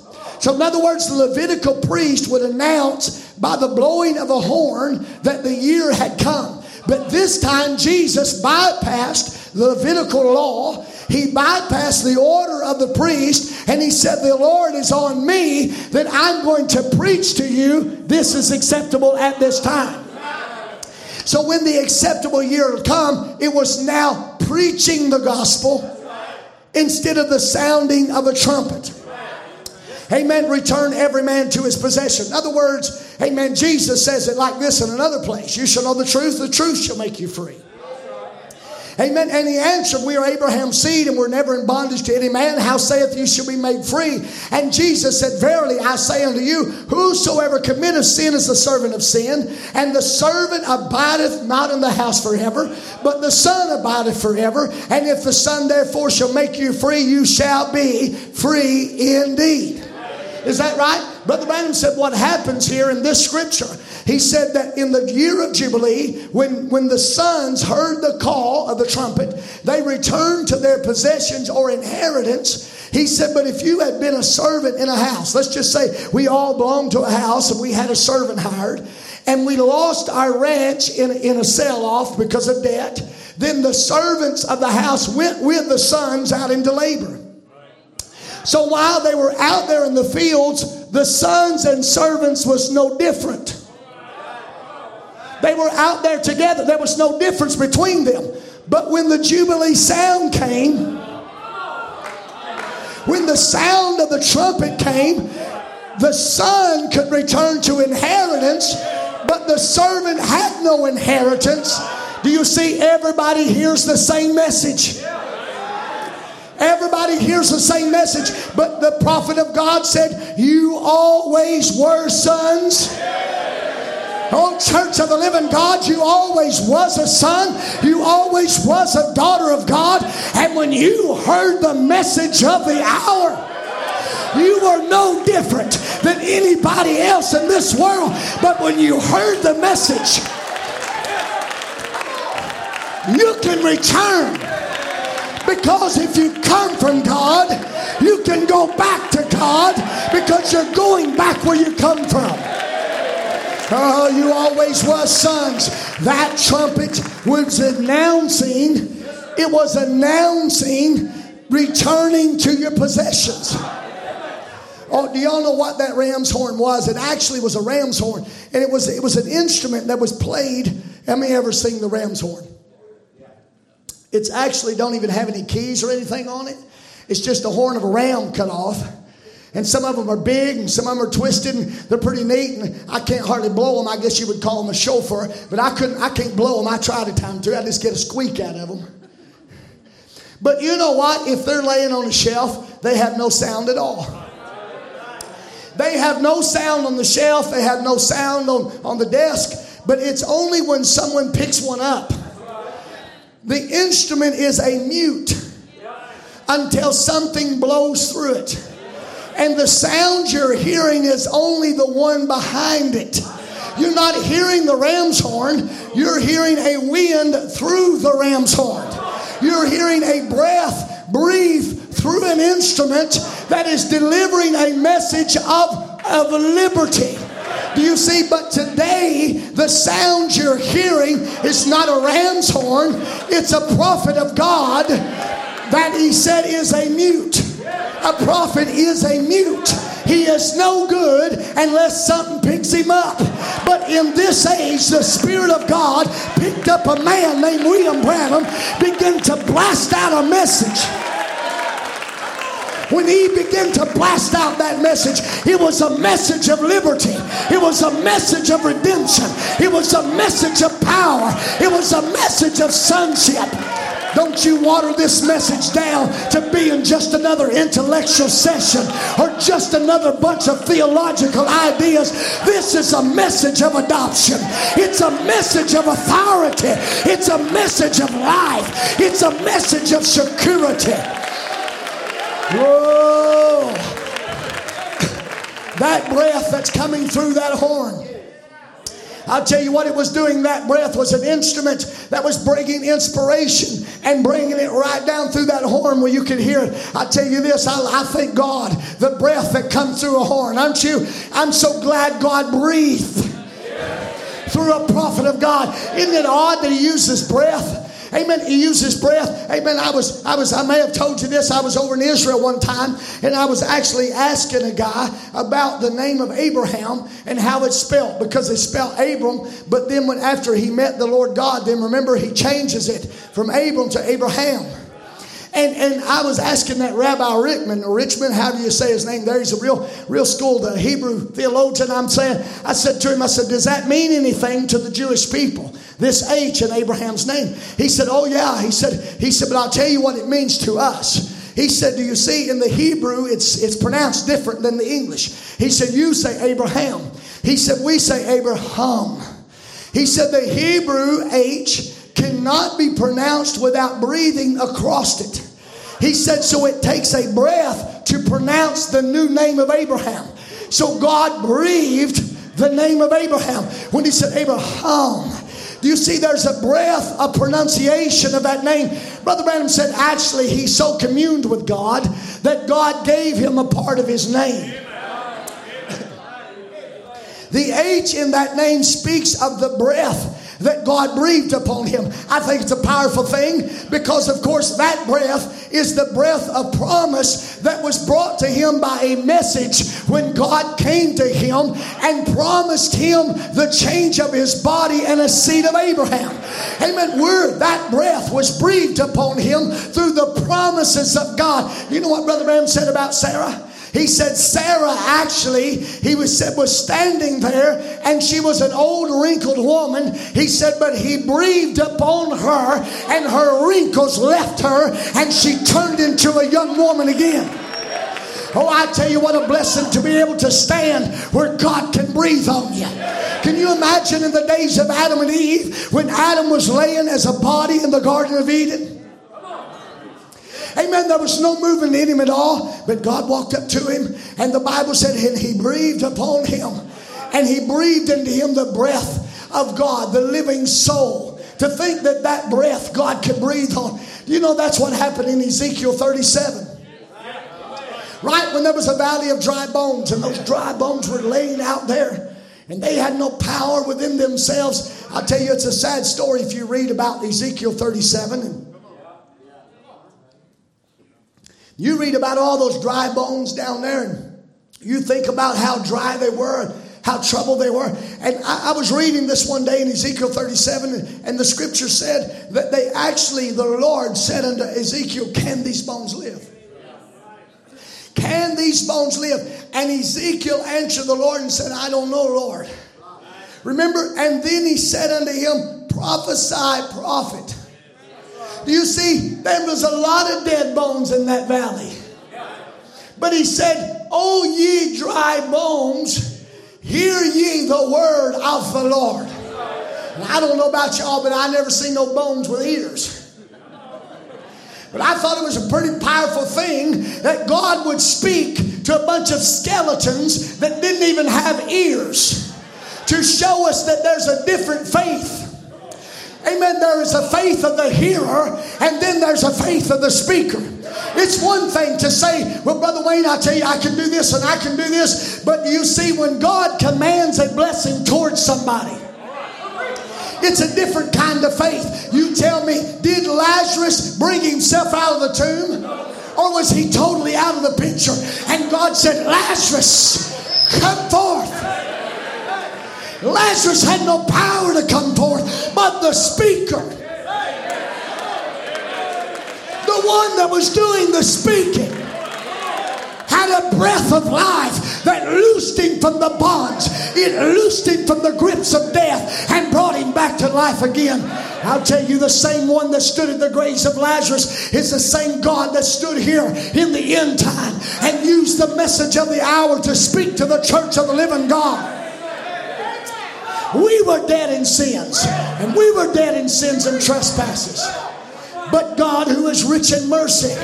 So, in other words, the Levitical priest would announce by the blowing of a horn that the year had come. But this time, Jesus bypassed the Levitical law he bypassed the order of the priest and he said, The Lord is on me that I'm going to preach to you. This is acceptable at this time. So when the acceptable year had come, it was now preaching the gospel instead of the sounding of a trumpet. Amen. Return every man to his possession. In other words, amen. Jesus says it like this in another place You shall know the truth, the truth shall make you free. Amen. And he answered, We are Abraham's seed, and we're never in bondage to any man. How saith you shall be made free? And Jesus said, Verily I say unto you, whosoever committeth sin is the servant of sin, and the servant abideth not in the house forever, but the Son abideth forever. And if the Son therefore shall make you free, you shall be free indeed. Is that right? Brother Branham said what happens here in this scripture. He said that in the year of Jubilee, when, when the sons heard the call of the trumpet, they returned to their possessions or inheritance. He said, But if you had been a servant in a house, let's just say we all belonged to a house and we had a servant hired, and we lost our ranch in, in a sell off because of debt, then the servants of the house went with the sons out into labor. So while they were out there in the fields, the sons and servants was no different. They were out there together. There was no difference between them. But when the Jubilee sound came, when the sound of the trumpet came, the son could return to inheritance, but the servant had no inheritance. Do you see? Everybody hears the same message. Everybody hears the same message, but the prophet of God said, You always were sons. Oh, church of the living God, you always was a son. You always was a daughter of God. And when you heard the message of the hour, you were no different than anybody else in this world. But when you heard the message, you can return because if you come from God, you can go back to God because you're going back where you come from. Oh, you always were sons. That trumpet was announcing, it was announcing returning to your possessions. Oh, do y'all know what that ram's horn was? It actually was a ram's horn, and it was it was an instrument that was played. Have many ever seen the ram's horn? It's actually don't even have any keys or anything on it. It's just a horn of a ram cut off. And some of them are big and some of them are twisted and they're pretty neat. And I can't hardly blow them. I guess you would call them a shofar. But I couldn't, I can't blow them. I tried a time too. I just get a squeak out of them. But you know what? If they're laying on a shelf, they have no sound at all. They have no sound on the shelf. They have no sound on, on the desk. But it's only when someone picks one up the instrument is a mute until something blows through it. And the sound you're hearing is only the one behind it. You're not hearing the ram's horn, you're hearing a wind through the ram's horn. You're hearing a breath breathe through an instrument that is delivering a message of, of liberty. Do you see? But today, the sound you're hearing is not a ram's horn, it's a prophet of God that he said is a mute. A prophet is a mute. He is no good unless something picks him up. But in this age, the Spirit of God picked up a man named William Branham, began to blast out a message when he began to blast out that message, it was a message of liberty. It was a message of redemption. It was a message of power. It was a message of sonship. Don't you water this message down to being just another intellectual session or just another bunch of theological ideas. This is a message of adoption. It's a message of authority. It's a message of life. It's a message of security. Whoa! [LAUGHS] that breath that's coming through that horn. I'll tell you what it was doing. That breath was an instrument that was bringing inspiration and bringing it right down through that horn where you could hear it. I tell you this, I, I thank God the breath that comes through a horn. Aren't you? I'm so glad God breathed through a prophet of God. Isn't it odd that He uses breath? Amen. He used his breath. Amen. I was, I was, I may have told you this. I was over in Israel one time and I was actually asking a guy about the name of Abraham and how it's spelled because they spell Abram, but then when after he met the Lord God, then remember he changes it from Abram to Abraham. And, and I was asking that Rabbi Rickman, Richmond, how do you say his name there? He's a real, real schooled uh, Hebrew theologian. I'm saying, I said to him, I said, does that mean anything to the Jewish people? This H in Abraham's name. He said, oh yeah. He said, he said, but I'll tell you what it means to us. He said, Do you see in the Hebrew it's it's pronounced different than the English? He said, You say Abraham. He said, We say Abraham. He said the Hebrew H cannot be pronounced without breathing across it. He said, so it takes a breath to pronounce the new name of Abraham. So God breathed the name of Abraham when he said, Abraham. Do you see there's a breath of pronunciation of that name? Brother Branham said, actually, he so communed with God that God gave him a part of his name. The H in that name speaks of the breath that God breathed upon him. I think it's a powerful thing because, of course, that breath is the breath of promise that was brought to him by a message when God came to him and promised him the change of his body and a seed of Abraham. Amen. Word, that breath was breathed upon him through the promises of God. You know what Brother Branham said about Sarah? He said Sarah actually, he was, said was standing there and she was an old wrinkled woman. He said, but he breathed upon her and her wrinkles left her and she turned into a young woman again. Oh, I tell you what a blessing to be able to stand where God can breathe on you. Can you imagine in the days of Adam and Eve when Adam was laying as a body in the Garden of Eden? Amen. There was no movement in him at all, but God walked up to him, and the Bible said, and he breathed upon him, and he breathed into him the breath of God, the living soul. To think that that breath God can breathe on. You know, that's what happened in Ezekiel 37. Right when there was a valley of dry bones, and those dry bones were laying out there and they had no power within themselves. I'll tell you, it's a sad story if you read about Ezekiel 37 and you read about all those dry bones down there, and you think about how dry they were, how troubled they were. And I, I was reading this one day in Ezekiel 37, and, and the scripture said that they actually, the Lord said unto Ezekiel, Can these bones live? Can these bones live? And Ezekiel answered the Lord and said, I don't know, Lord. Remember, and then he said unto him, Prophesy, prophet. Do you see? There was a lot of dead bones in that valley. But he said, O ye dry bones, hear ye the word of the Lord. And I don't know about y'all, but I never seen no bones with ears. But I thought it was a pretty powerful thing that God would speak to a bunch of skeletons that didn't even have ears to show us that there's a different faith Amen. There is a faith of the hearer, and then there's a faith of the speaker. It's one thing to say, Well, Brother Wayne, I tell you, I can do this and I can do this. But you see, when God commands a blessing towards somebody, it's a different kind of faith. You tell me, did Lazarus bring himself out of the tomb? Or was he totally out of the picture? And God said, Lazarus, come forth. Lazarus had no power to come forth, but the speaker, the one that was doing the speaking, had a breath of life that loosed him from the bonds. It loosed him from the grips of death and brought him back to life again. I'll tell you, the same one that stood at the graves of Lazarus is the same God that stood here in the end time and used the message of the hour to speak to the church of the living God. We were dead in sins, and we were dead in sins and trespasses. But God, who is rich in mercy,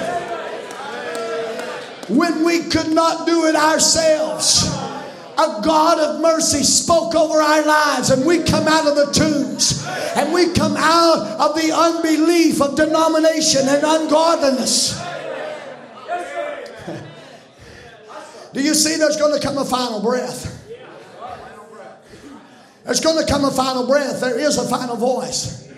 when we could not do it ourselves, a God of mercy spoke over our lives, and we come out of the tombs, and we come out of the unbelief of denomination and ungodliness. [LAUGHS] Do you see there's going to come a final breath? There's going to come a final breath. There is a final voice.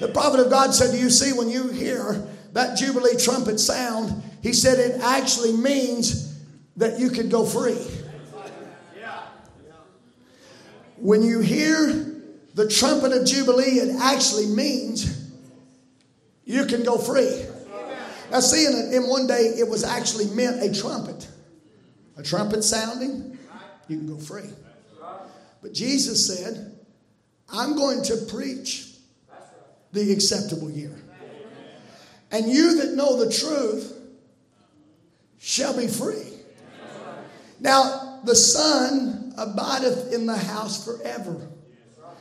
The prophet of God said, Do you see when you hear that Jubilee trumpet sound? He said it actually means that you could go free. When you hear the trumpet of Jubilee, it actually means you can go free. Now, see, in, in one day, it was actually meant a trumpet. A trumpet sounding, you can go free. But Jesus said, I'm going to preach the acceptable year. And you that know the truth shall be free. Now, the Son abideth in the house forever.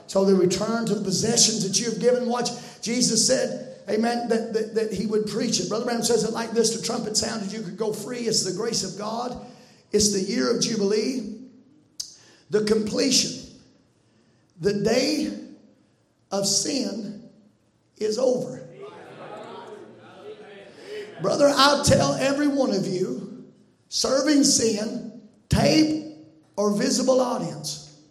So they return to the possessions that you have given. Watch, Jesus said, Amen, that, that, that he would preach it. Brother Branham says it like this the trumpet sounded, you could go free. It's the grace of God, it's the year of Jubilee, the completion. The day of sin is over. Brother, I'll tell every one of you serving sin, tape or visible audience.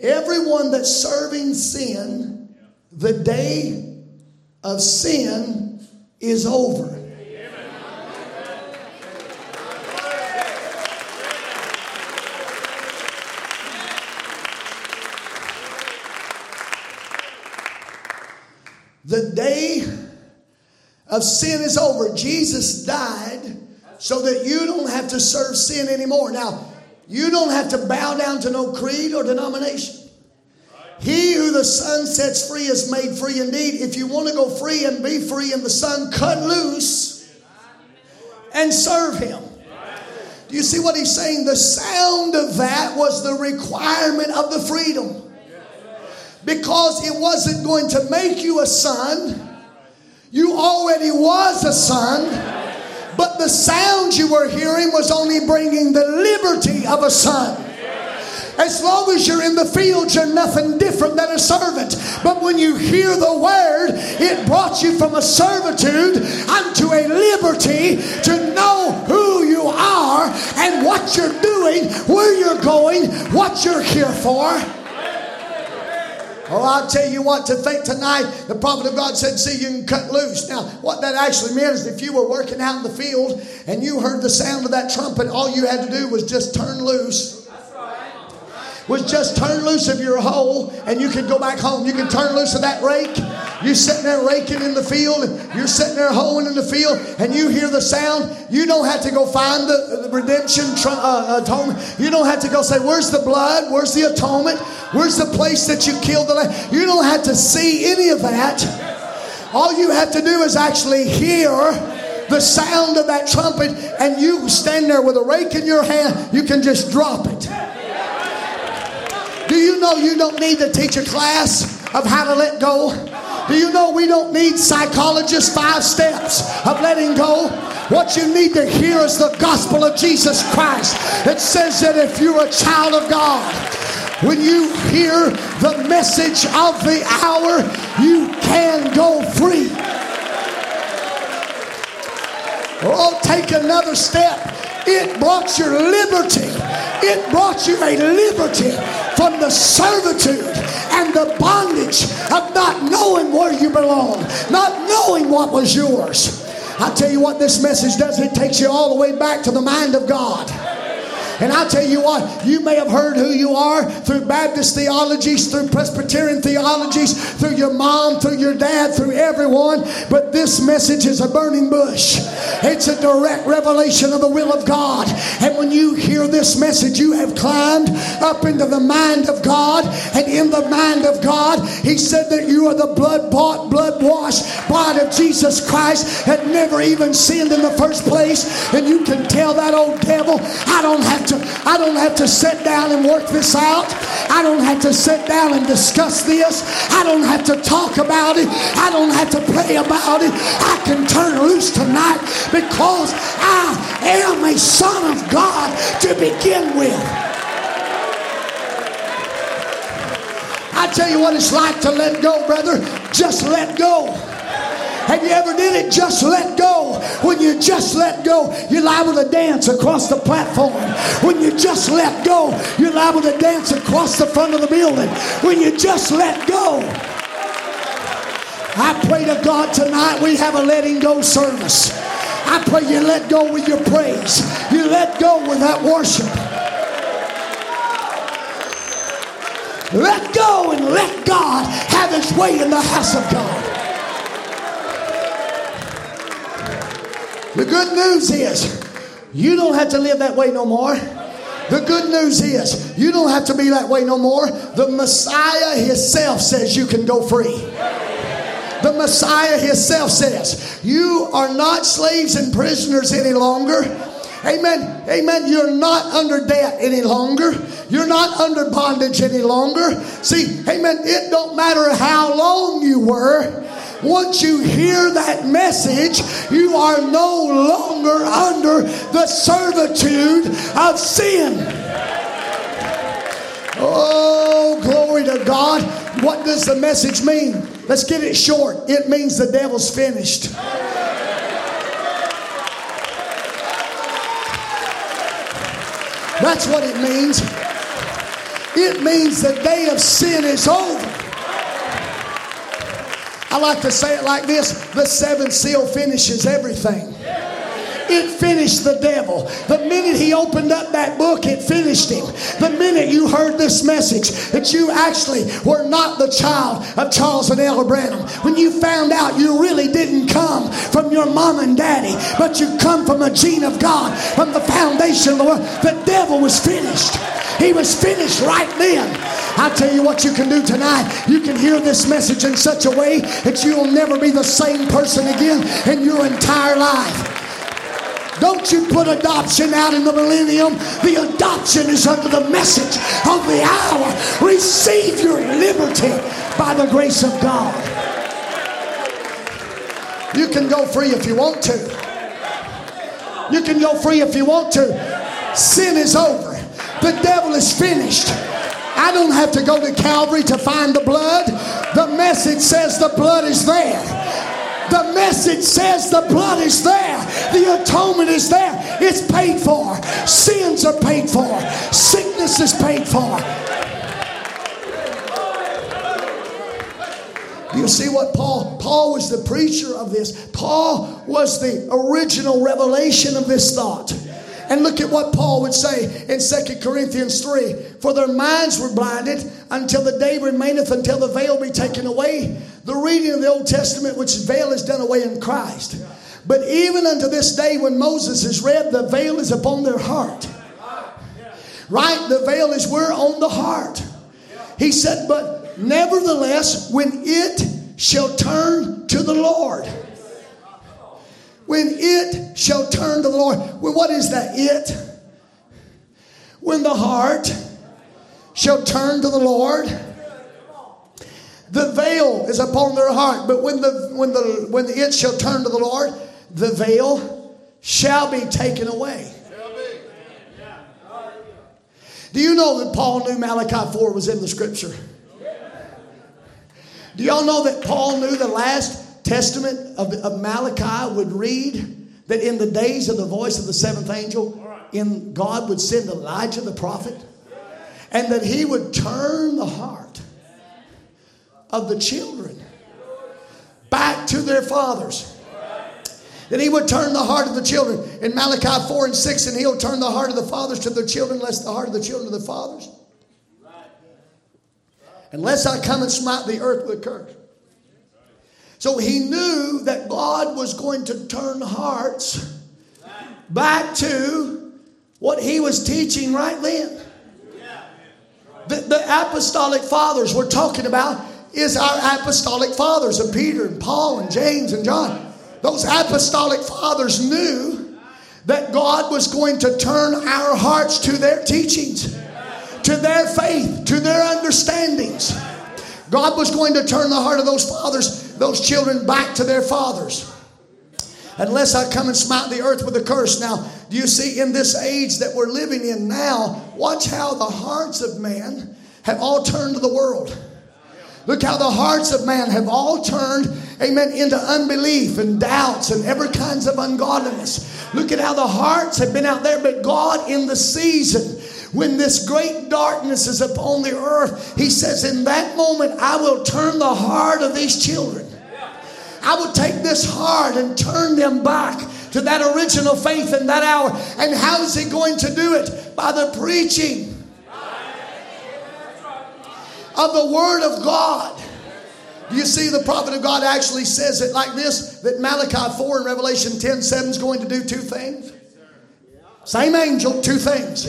Everyone that's serving sin, the day of sin is over. The day of sin is over. Jesus died so that you don't have to serve sin anymore. Now, you don't have to bow down to no creed or denomination. He who the Son sets free is made free indeed. If you want to go free and be free in the Son, cut loose and serve Him. Do you see what he's saying? The sound of that was the requirement of the freedom. Because it wasn't going to make you a son. You already was a son. But the sound you were hearing was only bringing the liberty of a son. As long as you're in the field, you're nothing different than a servant. But when you hear the word, it brought you from a servitude unto a liberty to know who you are and what you're doing, where you're going, what you're here for. Oh, I'll tell you what to think tonight. The prophet of God said, See, you can cut loose. Now, what that actually meant is if you were working out in the field and you heard the sound of that trumpet, all you had to do was just turn loose was just turn loose of your hoe and you can go back home. You can turn loose of that rake. You're sitting there raking in the field, you're sitting there hoeing in the field, and you hear the sound. You don't have to go find the, the redemption uh, atonement. You don't have to go say, Where's the blood? Where's the atonement? Where's the place that you killed the lamb? You don't have to see any of that. All you have to do is actually hear the sound of that trumpet, and you stand there with a rake in your hand, you can just drop it. Do you know you don't need to teach a class of how to let go? Do you know we don't need psychologists five steps of letting go? What you need to hear is the gospel of Jesus Christ. It says that if you're a child of God, when you hear the message of the hour, you can go free. Oh, take another step. It brought you liberty. It brought you a liberty from the servitude and the bondage of not knowing where you belong, not knowing what was yours. I tell you what this message does, it takes you all the way back to the mind of God. And I tell you what, you may have heard who you are through Baptist theologies, through Presbyterian theologies, through your mom, through your dad, through everyone, but this message is a burning bush. It's a direct revelation of the will of God. And when you hear this message, you have climbed up into the mind of God. And in the mind of God, He said that you are the blood bought, blood washed bride of Jesus Christ that never even sinned in the first place. And you can tell that old devil, I don't have to, I don't have to sit down and work this out. I don't have to sit down and discuss this. I don't have to talk about it. I don't have to pray about it. I can turn loose tonight because I am a son of God to begin with. I tell you what it's like to let go, brother. Just let go. Have you ever did it? Just let go. When you just let go, you're liable to dance across the platform. When you just let go, you're liable to dance across the front of the building. When you just let go. I pray to God tonight we have a letting go service. I pray you let go with your praise. You let go with that worship. Let go and let God have his way in the house of God. The good news is you don't have to live that way no more. The good news is you don't have to be that way no more. The Messiah Himself says you can go free. The Messiah Himself says you are not slaves and prisoners any longer. Amen. Amen. You're not under debt any longer. You're not under bondage any longer. See, amen. It don't matter how long you were. Once you hear that message, you are no longer under the servitude of sin. Oh, glory to God. What does the message mean? Let's get it short. It means the devil's finished. That's what it means. It means the day of sin is over. I like to say it like this the seventh seal finishes everything. It finished the devil. The minute he opened up that book, it finished him. The minute you heard this message that you actually were not the child of Charles and Ella Branham, when you found out you really didn't come from your mom and daddy, but you come from a gene of God, from the foundation of the world, the devil was finished. He was finished right then. I tell you what you can do tonight. You can hear this message in such a way that you'll never be the same person again in your entire life. Don't you put adoption out in the millennium. The adoption is under the message of the hour. Receive your liberty by the grace of God. You can go free if you want to. You can go free if you want to. Sin is over. The devil is finished. I don't have to go to Calvary to find the blood. The message says the blood is there. The message says the blood is there. The atonement is there. It's paid for. Sins are paid for. Sickness is paid for. You see what Paul? Paul was the preacher of this. Paul was the original revelation of this thought. And look at what Paul would say in 2 Corinthians 3 For their minds were blinded until the day remaineth until the veil be taken away. The reading of the Old Testament, which veil is done away in Christ. But even unto this day, when Moses is read, the veil is upon their heart. Right? The veil is where? On the heart. He said, But nevertheless, when it shall turn to the Lord when it shall turn to the Lord. What is that it? When the heart shall turn to the Lord. The veil is upon their heart, but when the when the when the it shall turn to the Lord, the veil shall be taken away. Do you know that Paul knew Malachi 4 was in the scripture? Do y'all know that Paul knew the last Testament of, of Malachi would read that in the days of the voice of the seventh angel, in God would send Elijah the prophet, and that he would turn the heart of the children back to their fathers. That he would turn the heart of the children in Malachi 4 and 6, and he'll turn the heart of the fathers to their children, lest the heart of the children to the fathers. Unless I come and smite the earth with a curse. So he knew that God was going to turn hearts back to what he was teaching right then. The, the apostolic fathers we're talking about is our apostolic fathers of Peter and Paul and James and John. Those apostolic fathers knew that God was going to turn our hearts to their teachings, to their faith, to their understandings. God was going to turn the heart of those fathers, those children, back to their fathers. Unless I come and smite the earth with a curse. Now, do you see in this age that we're living in now, watch how the hearts of man have all turned to the world. Look how the hearts of man have all turned, amen, into unbelief and doubts and every kinds of ungodliness. Look at how the hearts have been out there, but God in the season when this great darkness is upon the earth, he says, In that moment, I will turn the heart of these children. I will take this heart and turn them back to that original faith in that hour. And how is he going to do it? By the preaching of the Word of God. Do you see the prophet of God actually says it like this that Malachi 4 and Revelation 10 7 is going to do two things? Same angel, two things.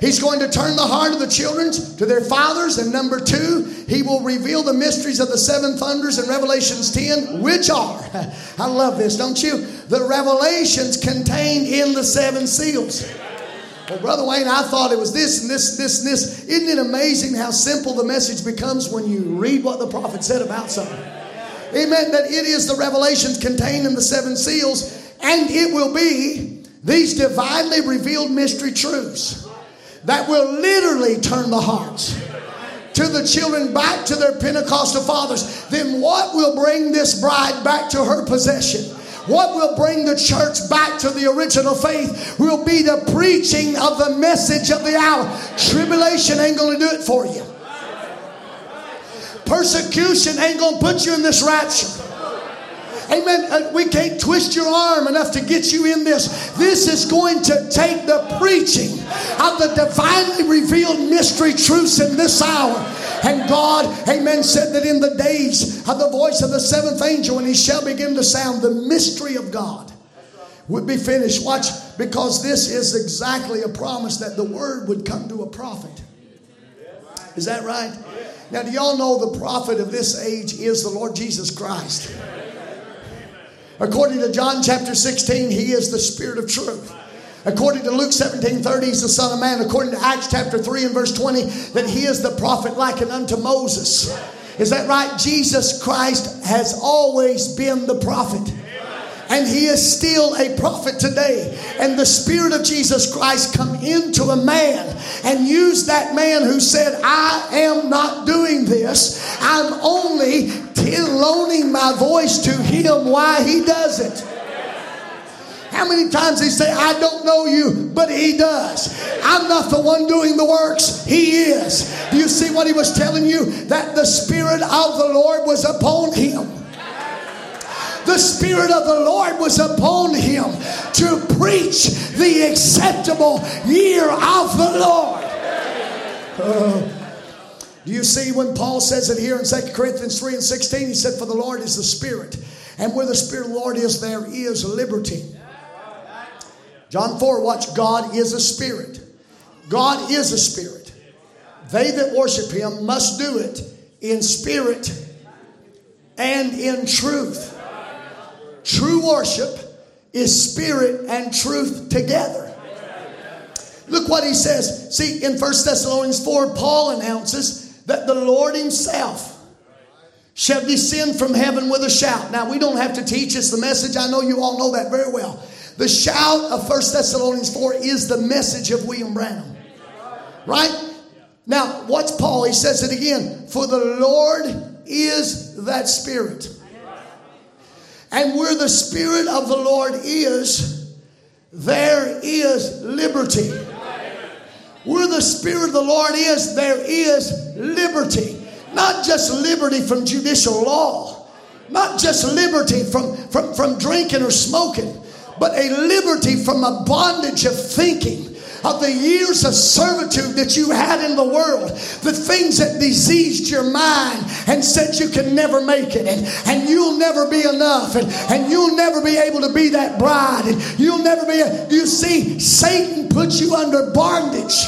He's going to turn the heart of the children to their fathers. And number two, he will reveal the mysteries of the seven thunders in Revelations 10, which are, [LAUGHS] I love this, don't you? The revelations contained in the seven seals. Well, Brother Wayne, I thought it was this and this and this and this. Isn't it amazing how simple the message becomes when you read what the prophet said about something? Amen. That it is the revelations contained in the seven seals, and it will be these divinely revealed mystery truths that will literally turn the hearts to the children back to their Pentecostal fathers, then what will bring this bride back to her possession? What will bring the church back to the original faith will be the preaching of the message of the hour. Tribulation ain't going to do it for you. Persecution ain't going to put you in this rapture. Amen. Uh, we can't twist your arm enough to get you in this. This is going to take the preaching of the divinely revealed mystery truths in this hour. And God, amen, said that in the days of the voice of the seventh angel, when he shall begin to sound, the mystery of God would be finished. Watch, because this is exactly a promise that the word would come to a prophet. Is that right? Now, do y'all know the prophet of this age is the Lord Jesus Christ? According to John chapter 16, he is the Spirit of truth. According to Luke 17 30, he's the Son of Man. According to Acts chapter 3 and verse 20, that he is the prophet likened unto Moses. Is that right? Jesus Christ has always been the prophet. And he is still a prophet today. And the Spirit of Jesus Christ come into a man and used that man who said, I am not doing this. I'm only loaning my voice to him why he does it. How many times he say, I don't know you, but he does. I'm not the one doing the works, he is. Do you see what he was telling you? That the Spirit of the Lord was upon him. The Spirit of the Lord was upon him to preach the acceptable year of the Lord. Uh, do you see when Paul says it here in 2 Corinthians 3 and 16? He said, For the Lord is the Spirit, and where the Spirit of the Lord is, there is liberty. John 4, watch, God is a spirit. God is a spirit. They that worship him must do it in spirit and in truth. True worship is spirit and truth together. Look what he says. See, in 1 Thessalonians 4, Paul announces that the Lord himself shall descend from heaven with a shout. Now, we don't have to teach us the message. I know you all know that very well. The shout of 1 Thessalonians 4 is the message of William Branham. Right? Now, what's Paul? He says it again. For the Lord is that Spirit. And where the Spirit of the Lord is, there is liberty. Where the Spirit of the Lord is, there is liberty. Not just liberty from judicial law, not just liberty from, from, from drinking or smoking, but a liberty from a bondage of thinking of the years of servitude that you had in the world, the things that diseased your mind and said you can never make it, and, and you'll never be enough, and, and you'll never be able to be that bride, and you'll never be. A, you see, Satan puts you under bondage.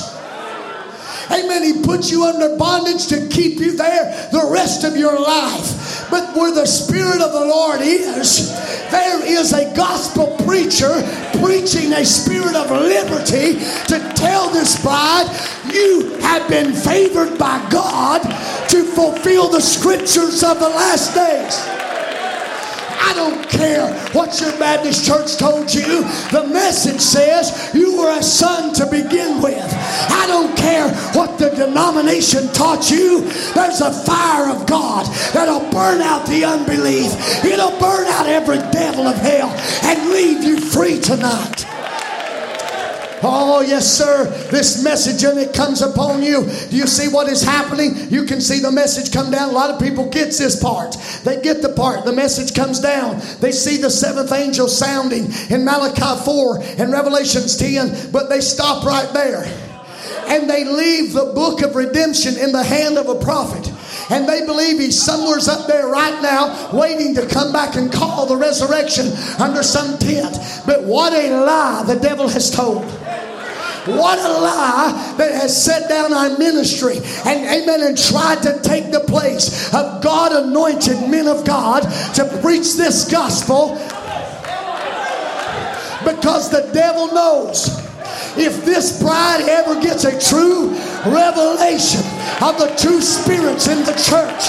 Amen. He puts you under bondage to keep you there the rest of your life. But where the Spirit of the Lord is, there is a gospel preacher preaching a spirit of liberty to tell this bride, you have been favored by God to fulfill the scriptures of the last days. I don't care what your Baptist church told you. The message says you were a son to begin with. I don't care what the denomination taught you. There's a fire of God that'll burn out the unbelief. It'll burn out every devil of hell and leave you free tonight. Oh, yes, sir. This message and it comes upon you. Do you see what is happening? You can see the message come down. A lot of people gets this part. They get the part. The message comes down. They see the seventh angel sounding in Malachi 4 and Revelations 10, but they stop right there. And they leave the book of redemption in the hand of a prophet and they believe he's somewhere's up there right now waiting to come back and call the resurrection under some tent. But what a lie the devil has told. What a lie that has set down our ministry and amen and tried to take the place of God anointed men of God to preach this gospel. Because the devil knows if this bride ever gets a true revelation of the two spirits in the church,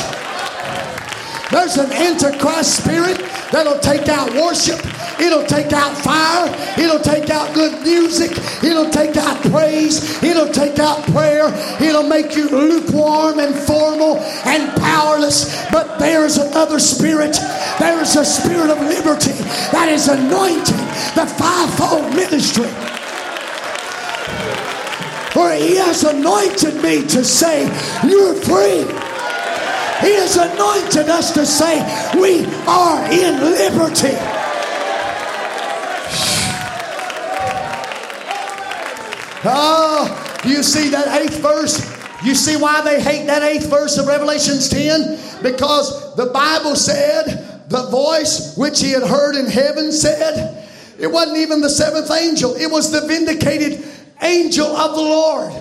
there's an antichrist spirit that'll take out worship. It'll take out fire. It'll take out good music. It'll take out praise. It'll take out prayer. It'll make you lukewarm and formal and powerless. But there's another spirit. There is a spirit of liberty that is anointing the fivefold ministry. For he has anointed me to say, You're free. He has anointed us to say, We are in liberty. Oh, you see that eighth verse? You see why they hate that eighth verse of Revelations 10? Because the Bible said, the voice which he had heard in heaven said, it wasn't even the seventh angel, it was the vindicated angel of the Lord.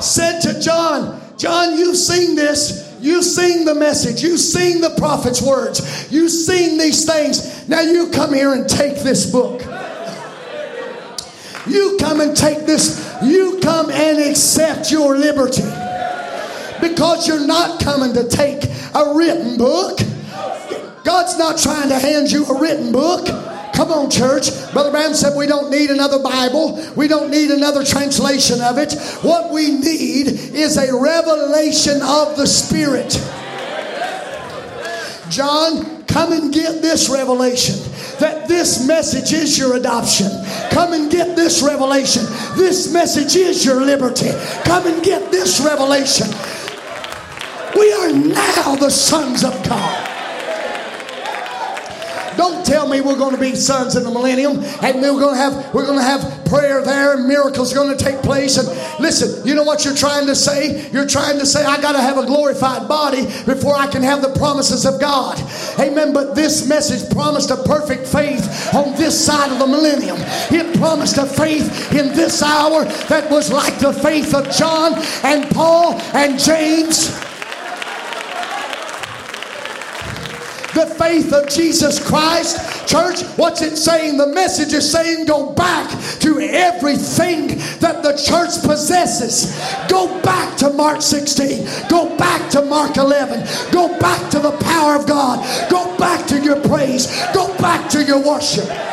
Said to John, John, you've seen this. You've seen the message. You've seen the prophet's words. You've seen these things. Now you come here and take this book. You come and take this. You come and accept your liberty. Because you're not coming to take a written book. God's not trying to hand you a written book. Come on, church. Brother Branham said we don't need another Bible. We don't need another translation of it. What we need is a revelation of the Spirit. John, come and get this revelation that this message is your adoption. Come and get this revelation. This message is your liberty. Come and get this revelation. We are now the sons of God. Don't tell me we're going to be sons in the millennium and we're going to have we're going to have prayer there and miracles are going to take place. And listen, you know what you're trying to say? You're trying to say I got to have a glorified body before I can have the promises of God. Amen. But this message promised a perfect faith on this side of the millennium. It promised a faith in this hour that was like the faith of John and Paul and James. The faith of Jesus Christ. Church, what's it saying? The message is saying go back to everything that the church possesses. Go back to Mark 16. Go back to Mark 11. Go back to the power of God. Go back to your praise. Go back to your worship.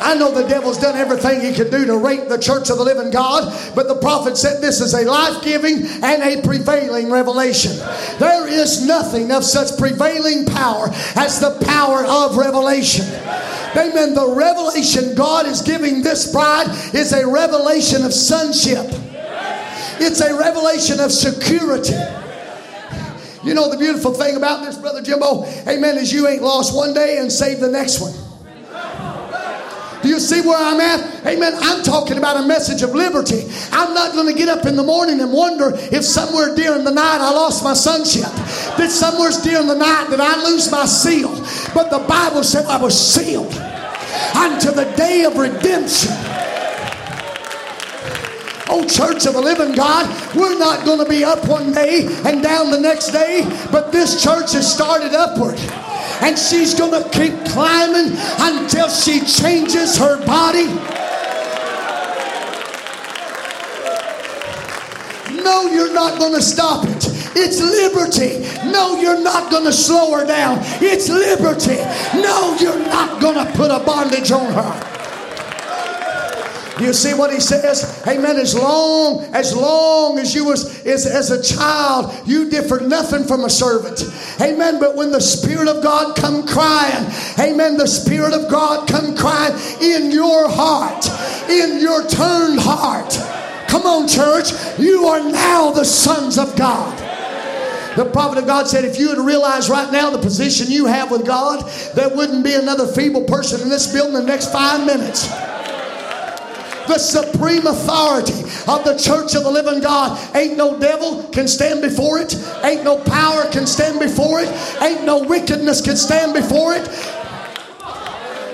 I know the devil's done everything he could do to rape the church of the living God, but the prophet said this is a life giving and a prevailing revelation. There is nothing of such prevailing power as the power of revelation. Amen. The revelation God is giving this bride is a revelation of sonship, it's a revelation of security. You know the beautiful thing about this, Brother Jimbo, amen, is you ain't lost one day and saved the next one. You see where I'm at? Amen. I'm talking about a message of liberty. I'm not going to get up in the morning and wonder if somewhere during the night I lost my sonship. That somewhere during the night that I lose my seal. But the Bible said I was sealed unto the day of redemption. Oh, church of the living God, we're not going to be up one day and down the next day, but this church has started upward and she's going to keep climbing until she changes her body. No, you're not going to stop it. It's liberty. No, you're not going to slow her down. It's liberty. No, you're not going to put a bondage on her. You see what he says? Amen. As long as long as you was as, as a child, you differed nothing from a servant. Amen. But when the Spirit of God come crying, Amen. The Spirit of God come crying in your heart, in your turned heart. Come on, church. You are now the sons of God. The prophet of God said, if you would realize right now the position you have with God, there wouldn't be another feeble person in this building in the next five minutes. The supreme authority of the church of the living God. Ain't no devil can stand before it. Ain't no power can stand before it. Ain't no wickedness can stand before it.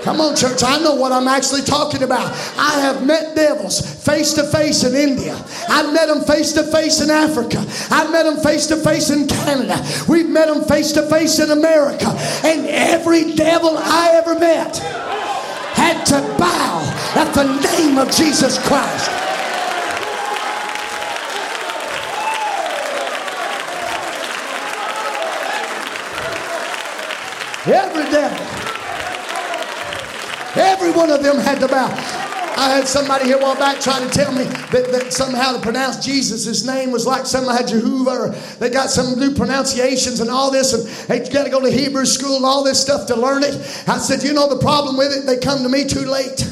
Come on, church. I know what I'm actually talking about. I have met devils face to face in India. I've met them face to face in Africa. I've met them face to face in Canada. We've met them face to face in America. And every devil I ever met had to bow at the name of Jesus Christ. Every devil. Every one of them had to bow. I had somebody here a while back trying to tell me that, that somehow to pronounce Jesus' name was like somehow Jehovah, they got some new pronunciations and all this, and hey, you got to go to Hebrew school and all this stuff to learn it. I said, you know the problem with it? They come to me too late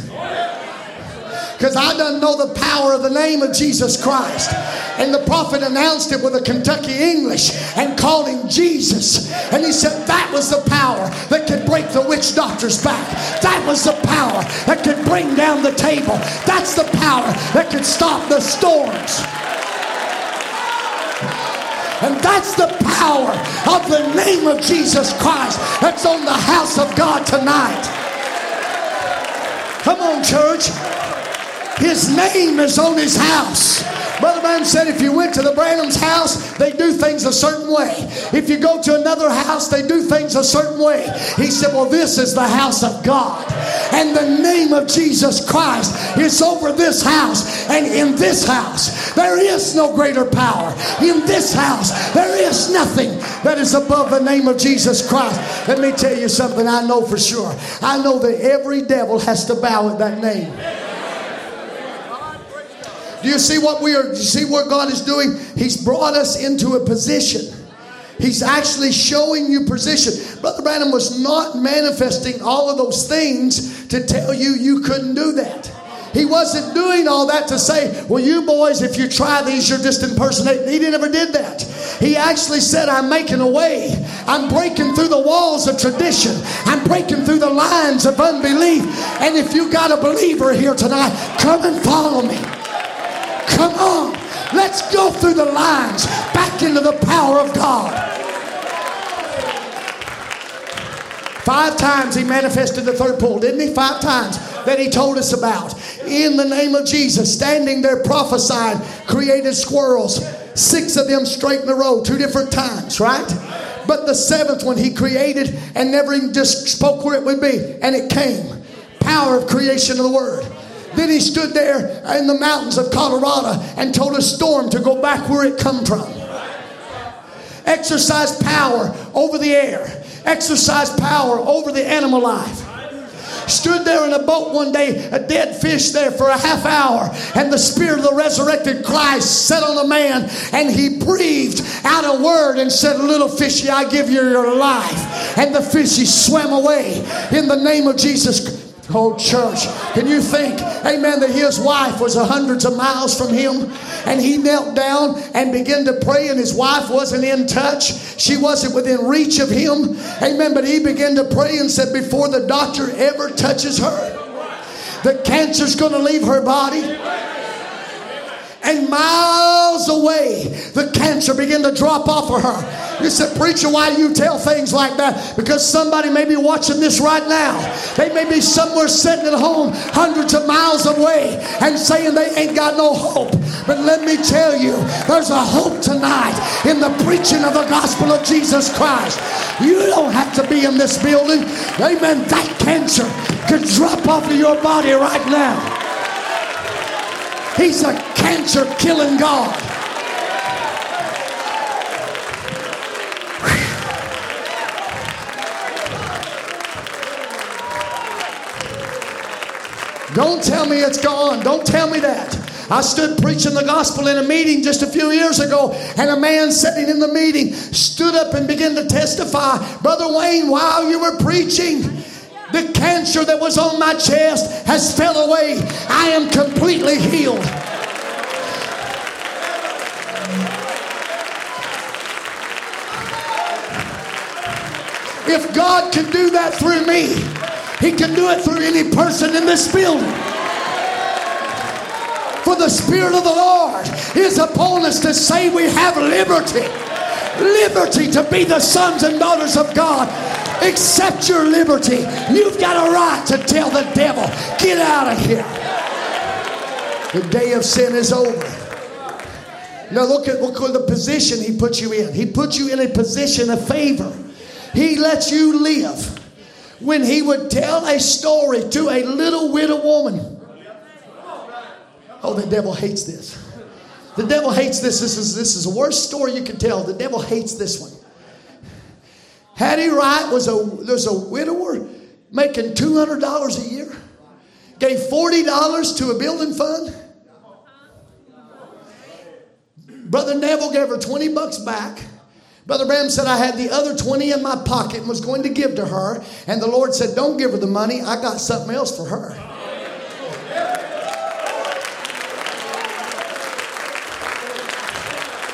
because I don't know the power of the name of Jesus Christ. And the prophet announced it with a Kentucky English and called him Jesus. And he said that was the power that could break the witch doctor's back. That was the power that could bring down the table. That's the power that could stop the storms. And that's the power of the name of Jesus Christ that's on the house of God tonight. Come on, church. His name is on his house. Brother Branham said if you went to the Branham's house, they do things a certain way. If you go to another house, they do things a certain way. He said, Well, this is the house of God. And the name of Jesus Christ is over this house. And in this house, there is no greater power. In this house, there is nothing that is above the name of Jesus Christ. Let me tell you something I know for sure. I know that every devil has to bow at that name. Do you see what we are? Do you see what God is doing? He's brought us into a position. He's actually showing you position. Brother Branham was not manifesting all of those things to tell you you couldn't do that. He wasn't doing all that to say, well, you boys, if you try these, you're just impersonating. He never did that. He actually said, I'm making a way. I'm breaking through the walls of tradition. I'm breaking through the lines of unbelief. And if you got a believer here tonight, come and follow me. Come on. Let's go through the lines back into the power of God. Five times he manifested the third pull, didn't he? Five times that he told us about. In the name of Jesus, standing there prophesying, created squirrels. Six of them straight in a row, two different times, right? But the seventh one he created and never even just spoke where it would be, and it came. Power of creation of the word. Then he stood there in the mountains of Colorado and told a storm to go back where it come from. Exercise power over the air. Exercise power over the animal life stood there in a boat one day, a dead fish there for a half hour, and the spirit of the resurrected Christ set on a man, and he breathed out a word and said, Little fishy, I give you your life. And the fishy swam away in the name of Jesus Oh, church, can you think, amen, that his wife was hundreds of miles from him? And he knelt down and began to pray and his wife wasn't in touch? She wasn't within reach of him, amen, but he began to pray and said, Before the doctor ever touches her, the cancer's going to leave her body and miles away, the cancer began to drop off of her. You said, Preacher, why do you tell things like that? Because somebody may be watching this right now. They may be somewhere sitting at home hundreds of miles away and saying they ain't got no hope. But let me tell you, there's a hope tonight in the preaching of the gospel of Jesus Christ. You don't have to be in this building. Amen. That cancer could drop off of your body right now. He's a cancer killing God. Don't tell me it's gone. Don't tell me that. I stood preaching the gospel in a meeting just a few years ago, and a man sitting in the meeting stood up and began to testify. Brother Wayne, while you were preaching, the cancer that was on my chest has fell away. I am completely healed. If God can do that through me, He can do it through any person in this building. For the Spirit of the Lord is upon us to say we have liberty. Liberty to be the sons and daughters of God. Accept your liberty. You've got a right to tell the devil, get out of here. The day of sin is over. Now look at look at the position he put you in. He put you in a position of favor. He lets you live. When he would tell a story to a little widow woman. Oh, the devil hates this. The devil hates this. This is this is the worst story you can tell. The devil hates this one. Hattie Wright was a there's a widower making two hundred dollars a year. Gave forty dollars to a building fund. Brother Neville gave her 20 bucks back. Brother Branham said, I had the other 20 in my pocket and was going to give to her. And the Lord said, Don't give her the money. I got something else for her.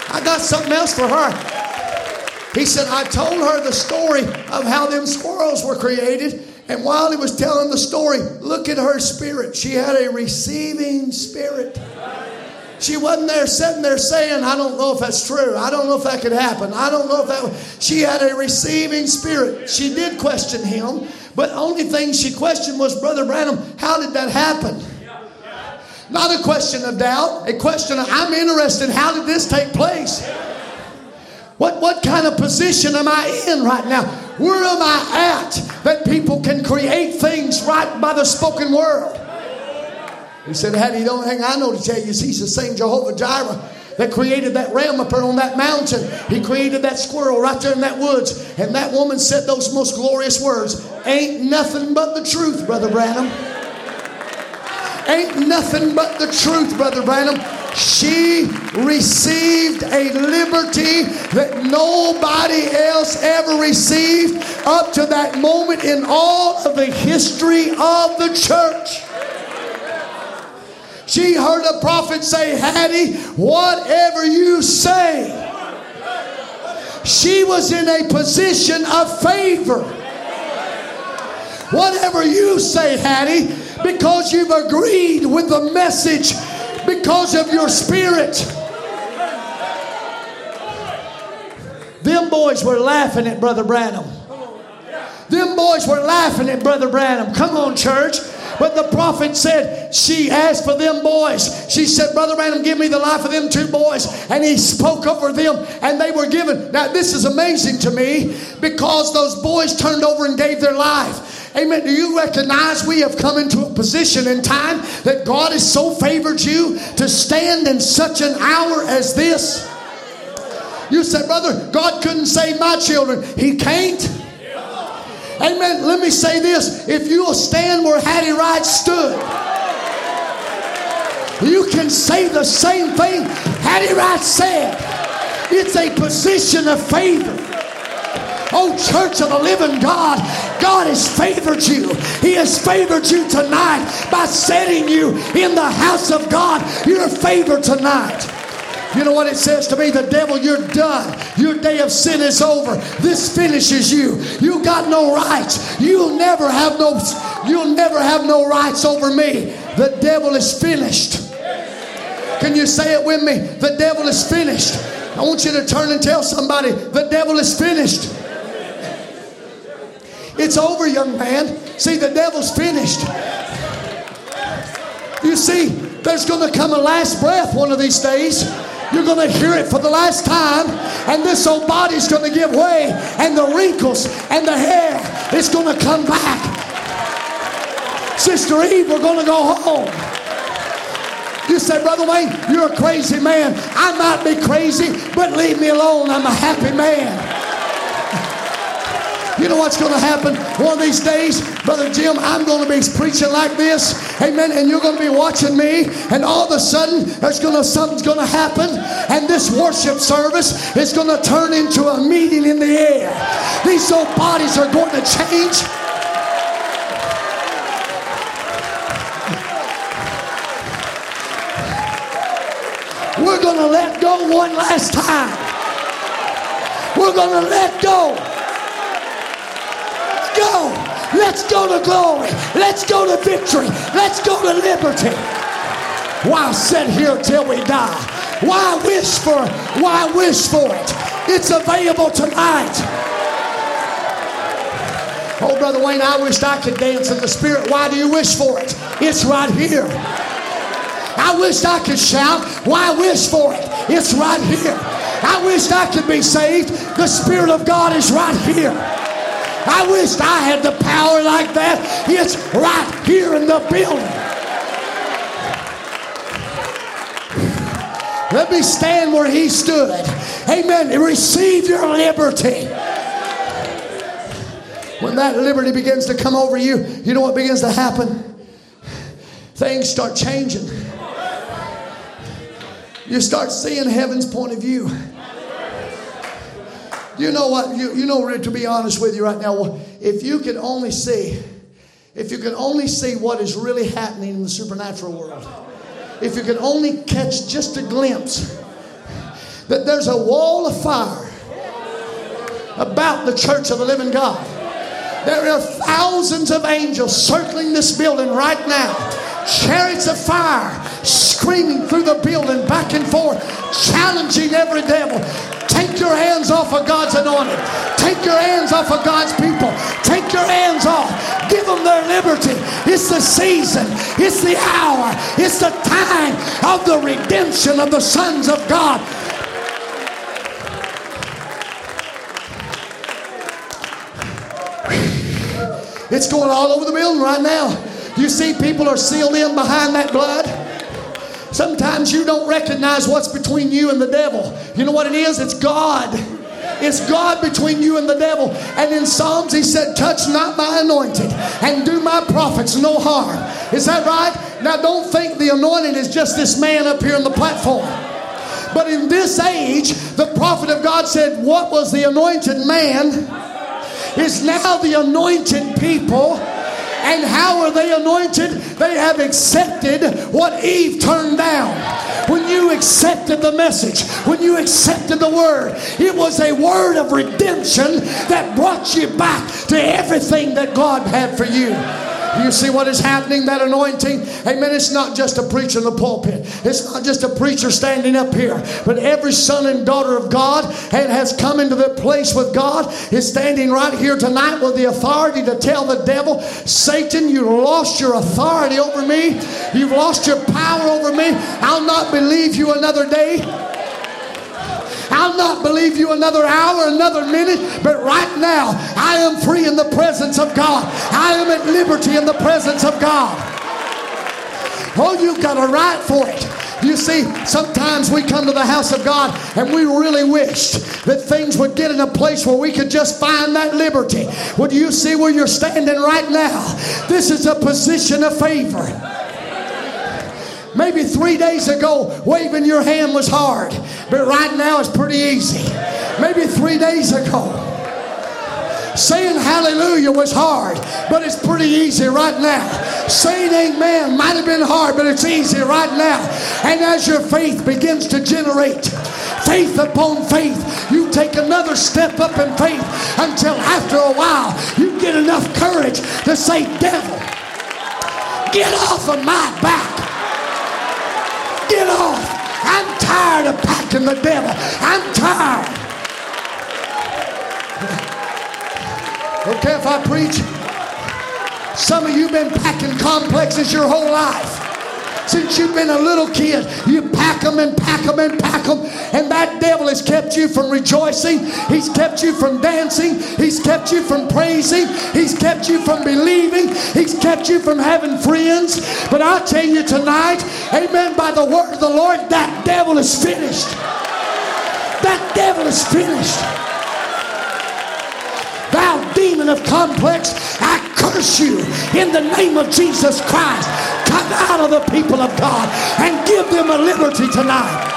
I got something else for her. He said, I told her the story of how them squirrels were created. And while he was telling the story, look at her spirit. She had a receiving spirit. She wasn't there sitting there saying, I don't know if that's true. I don't know if that could happen. I don't know if that. She had a receiving spirit. She did question him, but only thing she questioned was, Brother Branham, how did that happen? Not a question of doubt, a question of, I'm interested, how did this take place? What, what kind of position am I in right now? Where am I at that people can create things right by the spoken word? He said, Hattie, the only thing I know to tell you he's the same Jehovah Jireh that created that ram up there on that mountain. He created that squirrel right there in that woods. And that woman said those most glorious words Ain't nothing but the truth, Brother Branham. Ain't nothing but the truth, Brother Branham. She received a liberty that nobody else ever received up to that moment in all of the history of the church. She heard a prophet say, Hattie, whatever you say. She was in a position of favor. Whatever you say, Hattie, because you've agreed with the message, because of your spirit. Them boys were laughing at Brother Branham. Them boys were laughing at Brother Branham. Come on, church. But the prophet said, She asked for them boys. She said, Brother Branham, give me the life of them two boys. And he spoke over them, and they were given. Now, this is amazing to me because those boys turned over and gave their life. Amen. Do you recognize we have come into a position in time that God has so favored you to stand in such an hour as this? You said, Brother, God couldn't save my children. He can't. Amen. Let me say this. If you'll stand where Hattie Wright stood, you can say the same thing Hattie Wright said. It's a position of favor. Oh, church of the living God, God has favored you. He has favored you tonight by setting you in the house of God. You're favored tonight. You know what it says to me? The devil, you're done. Your day of sin is over. This finishes you. You got no rights. You'll never have no you'll never have no rights over me. The devil is finished. Can you say it with me? The devil is finished. I want you to turn and tell somebody, the devil is finished. It's over, young man. See, the devil's finished. You see, there's going to come a last breath one of these days. You're going to hear it for the last time, and this old body's going to give way, and the wrinkles and the hair is going to come back. Sister Eve, we're going to go home. You say, Brother Wayne, you're a crazy man. I might be crazy, but leave me alone. I'm a happy man. You know what's going to happen one of these days? Brother Jim, I'm going to be preaching like this. Amen. And you're going to be watching me. And all of a sudden, there's going to something's going to happen. And this worship service is going to turn into a meeting in the air. These old bodies are going to change. We're going to let go one last time. We're going to let go go. Let's go to glory. Let's go to victory. Let's go to liberty. Why sit here till we die? Why wish for it? Why wish for it? It's available tonight. Oh, Brother Wayne, I wished I could dance in the Spirit. Why do you wish for it? It's right here. I wished I could shout. Why wish for it? It's right here. I wished I could be saved. The Spirit of God is right here. I wished I had the power like that. It's right here in the building. Let me stand where he stood. Amen. Receive your liberty. When that liberty begins to come over you, you know what begins to happen? Things start changing. You start seeing heaven's point of view. You know what? You, you know, to be honest with you right now, if you could only see, if you could only see what is really happening in the supernatural world, if you could only catch just a glimpse that there's a wall of fire about the church of the living God. There are thousands of angels circling this building right now. Chariots of fire screaming through the building back and forth, challenging every devil. Take your hands off of God's anointed. Take your hands off of God's people. Take your hands off. Give them their liberty. It's the season. It's the hour. It's the time of the redemption of the sons of God. It's going all over the building right now. You see, people are sealed in behind that blood. Sometimes you don't recognize what's between you and the devil. You know what it is? It's God. It's God between you and the devil. And in Psalms, he said, Touch not my anointed and do my prophets no harm. Is that right? Now, don't think the anointed is just this man up here on the platform. But in this age, the prophet of God said, What was the anointed man? is now the anointed people. And how are they anointed? They have accepted what Eve turned down. When you accepted the message, when you accepted the word, it was a word of redemption that brought you back to everything that God had for you. You see what is happening? That anointing. Amen. It's not just a preacher in the pulpit. It's not just a preacher standing up here. But every son and daughter of God and has come into the place with God is standing right here tonight with the authority to tell the devil, Satan, you lost your authority over me. You've lost your power over me. I'll not believe you another day. I'll not believe you another hour, another minute, but right now I am free in the presence of God. I am at liberty in the presence of God. Oh, you've got a right for it. You see, sometimes we come to the house of God and we really wished that things would get in a place where we could just find that liberty. Well, do you see where you're standing right now? This is a position of favor. Maybe three days ago, waving your hand was hard, but right now it's pretty easy. Maybe three days ago, saying hallelujah was hard, but it's pretty easy right now. Saying amen might have been hard, but it's easy right now. And as your faith begins to generate, faith upon faith, you take another step up in faith until after a while you get enough courage to say, Devil, get off of my back. Get off. I'm tired of packing the devil. I'm tired. Okay, if I preach, some of you been packing complexes your whole life. Since you've been a little kid, you pack them and pack them and pack them. And that devil has kept you from rejoicing. He's kept you from dancing. He's kept you from praising. He's kept you from believing. He's kept you from having friends. But I tell you tonight, amen, by the word of the Lord, that devil is finished. That devil is finished. Thou demon of complex, I curse you in the name of Jesus Christ. Out of the people of God and give them a liberty tonight.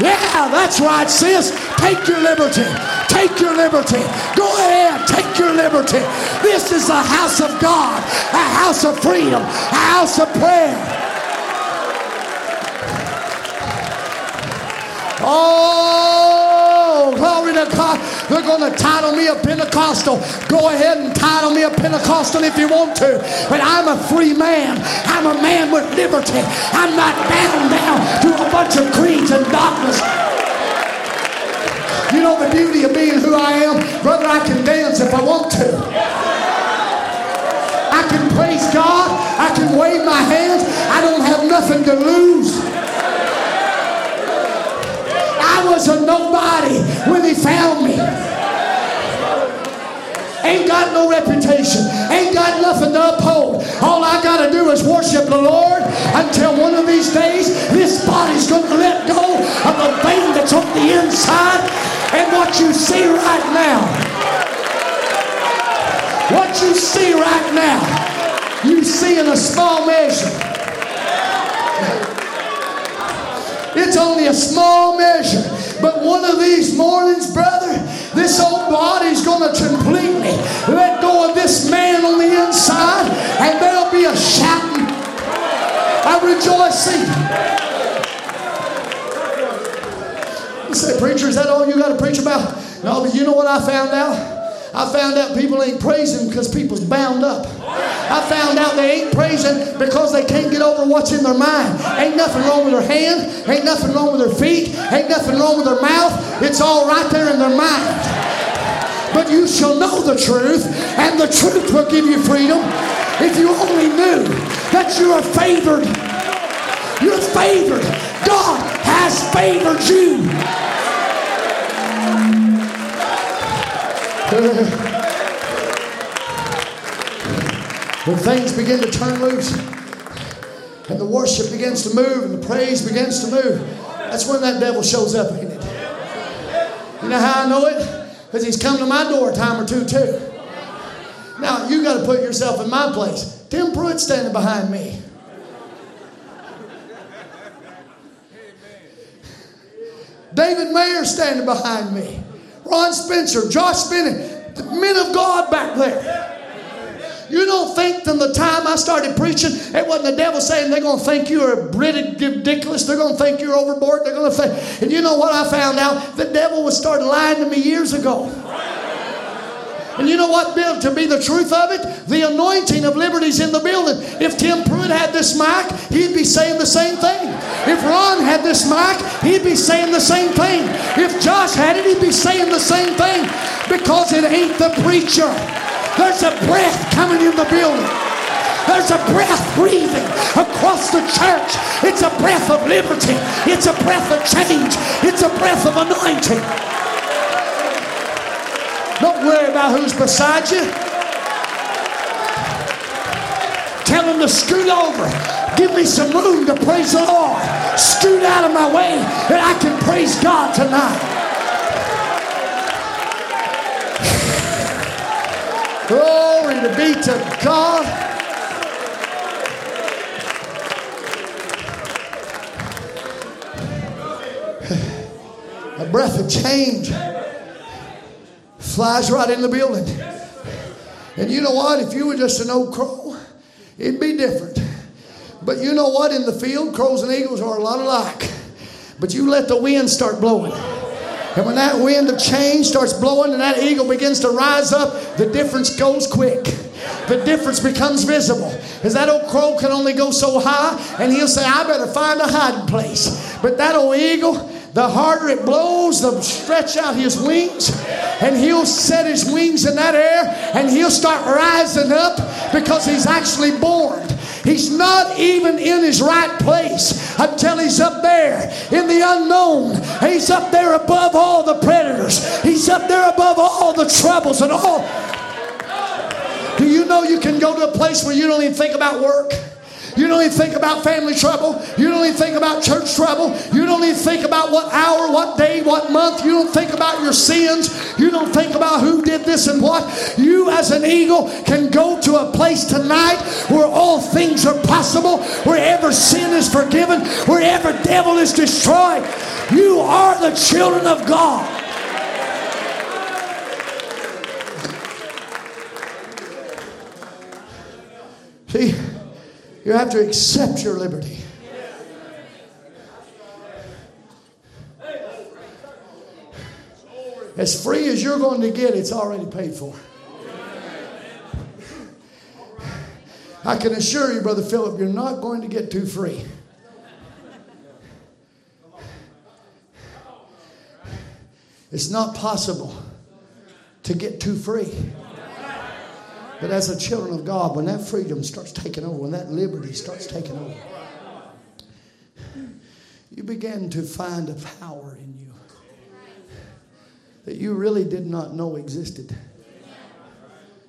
Yeah, that's right, sis. Take your liberty. Take your liberty. Go ahead, take your liberty. This is a house of God, a house of freedom, a house of prayer. Oh, glory to God. They're going to title me a Pentecostal. Go ahead and title me a Pentecostal if you want to. But I'm a free man. I'm a man with liberty. I'm not bound down to a bunch of creeds and dogmas. You know the beauty of being who I am? Brother, I can dance if I want to. I can praise God. I can wave my hands. I don't have nothing to lose. I was a nobody when he found me. Ain't got no reputation. Ain't got nothing to uphold. All I got to do is worship the Lord until one of these days this body's going to let go of the thing that's on the inside. And what you see right now, what you see right now, you see in a small measure. It's only a small measure. But one of these mornings, brother, this old body's going to completely let go of this man on the inside, and there'll be a shouting, a rejoicing. You say, preacher, is that all you got to preach about? No, but you know what I found out? I found out people ain't praising because people's bound up. I found out they ain't praising because they can't get over what's in their mind. Ain't nothing wrong with their hand, ain't nothing wrong with their feet, ain't nothing wrong with their mouth. It's all right there in their mind. But you shall know the truth, and the truth will give you freedom. If you only knew that you are favored, you're favored. God has favored you. [LAUGHS] when things begin to turn loose and the worship begins to move and the praise begins to move, that's when that devil shows up, ain't it? You know how I know it? Because he's come to my door a time or two, too. Now, you got to put yourself in my place. Tim Pruitt standing behind me. David Mayer standing behind me. Ron Spencer, Josh Bennett, men of God back there. You don't think from the time I started preaching, it wasn't the devil saying they're going to think you're ridiculous. They're going to think you're overboard. They're going to think. And you know what I found out? The devil was started lying to me years ago. And you know what, Bill, to be the truth of it? The anointing of liberty's in the building. If Tim Pruitt had this mic, he'd be saying the same thing. If Ron had this mic, he'd be saying the same thing. If Josh had it, he'd be saying the same thing. Because it ain't the preacher. There's a breath coming in the building. There's a breath breathing across the church. It's a breath of liberty. It's a breath of change. It's a breath of anointing. Don't worry about who's beside you. Tell them to scoot over. Give me some room to praise the Lord. Scoot out of my way that I can praise God tonight. [SIGHS] Glory to be to God. [SIGHS] A breath of change flies right in the building. And you know what? If you were just an old crow, it'd be different. But you know what? In the field, crows and eagles are a lot alike. But you let the wind start blowing. And when that wind of change starts blowing and that eagle begins to rise up, the difference goes quick. The difference becomes visible. Because that old crow can only go so high, and he'll say, I better find a hiding place. But that old eagle, the harder it blows, the stretch out his wings, and he'll set his wings in that air, and he'll start rising up because he's actually born. He's not even in his right place until he's up there in the unknown. He's up there above all the predators. He's up there above all the troubles and all. Do you know you can go to a place where you don't even think about work? You don't even think about family trouble. You don't even think about church trouble. You don't even think about what hour, what day, what month. You don't think about your sins. You don't think about who did this and what. You, as an eagle, can go to a place tonight where all things are possible, wherever sin is forgiven, wherever devil is destroyed. You are the children of God. See? You have to accept your liberty. As free as you're going to get, it's already paid for. I can assure you, Brother Philip, you're not going to get too free. It's not possible to get too free. But as a children of God, when that freedom starts taking over, when that liberty starts taking over, you begin to find a power in you that you really did not know existed.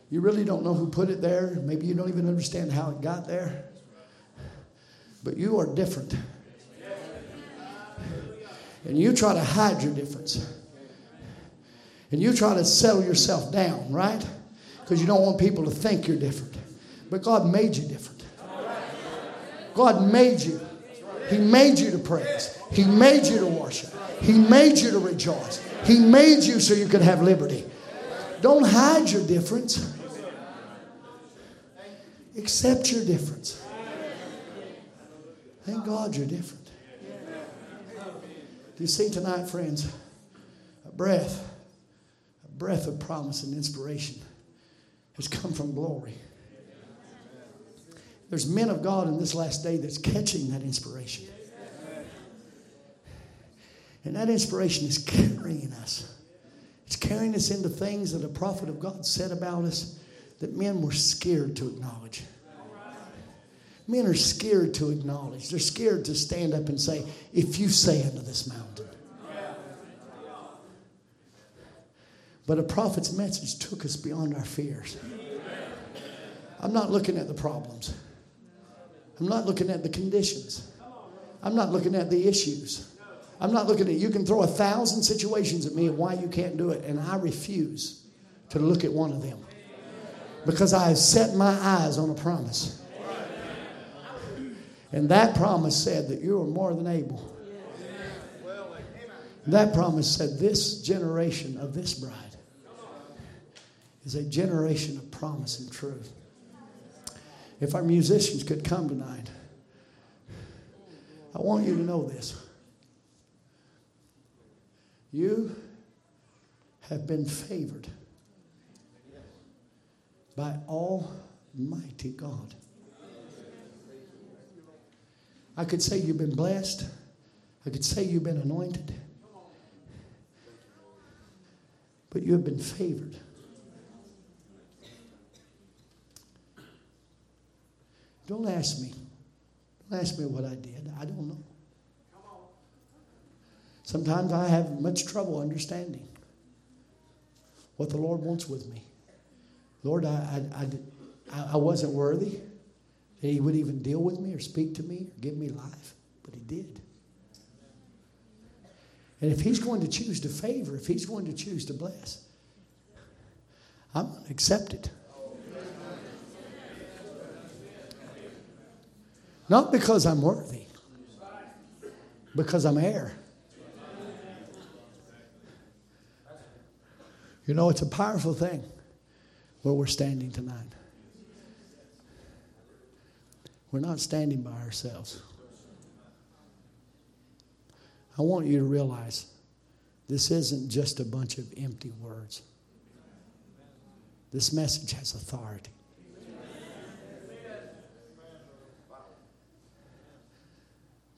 You really don't know who put it there. Maybe you don't even understand how it got there. But you are different. And you try to hide your difference. And you try to settle yourself down, right? Because you don't want people to think you're different. But God made you different. God made you. He made you to praise. He made you to worship. He made you to rejoice. He made you so you could have liberty. Don't hide your difference. Accept your difference. Thank God you're different. Do you see tonight, friends? A breath, a breath of promise and inspiration has come from glory. There's men of God in this last day that's catching that inspiration. And that inspiration is carrying us. It's carrying us into things that a prophet of God said about us that men were scared to acknowledge. Men are scared to acknowledge. They're scared to stand up and say, if you say unto this mountain. But a prophet's message took us beyond our fears. I'm not looking at the problems. I'm not looking at the conditions. I'm not looking at the issues. I'm not looking at you can throw a thousand situations at me of why you can't do it, and I refuse to look at one of them because I have set my eyes on a promise. And that promise said that you are more than able. That promise said this generation of this bride is a generation of promise and truth. If our musicians could come tonight, I want you to know this. You have been favored by Almighty God. I could say you've been blessed. I could say you've been anointed. But you have been favored. Don't ask me. Don't ask me what I did. I don't know. Sometimes I have much trouble understanding what the Lord wants with me. Lord, I, I, I, I wasn't worthy that He would even deal with me or speak to me or give me life, but He did. And if He's going to choose to favor, if He's going to choose to bless, I'm going to accept it. Not because I'm worthy, because I'm heir. You know, it's a powerful thing where we're standing tonight. We're not standing by ourselves. I want you to realize this isn't just a bunch of empty words. This message has authority.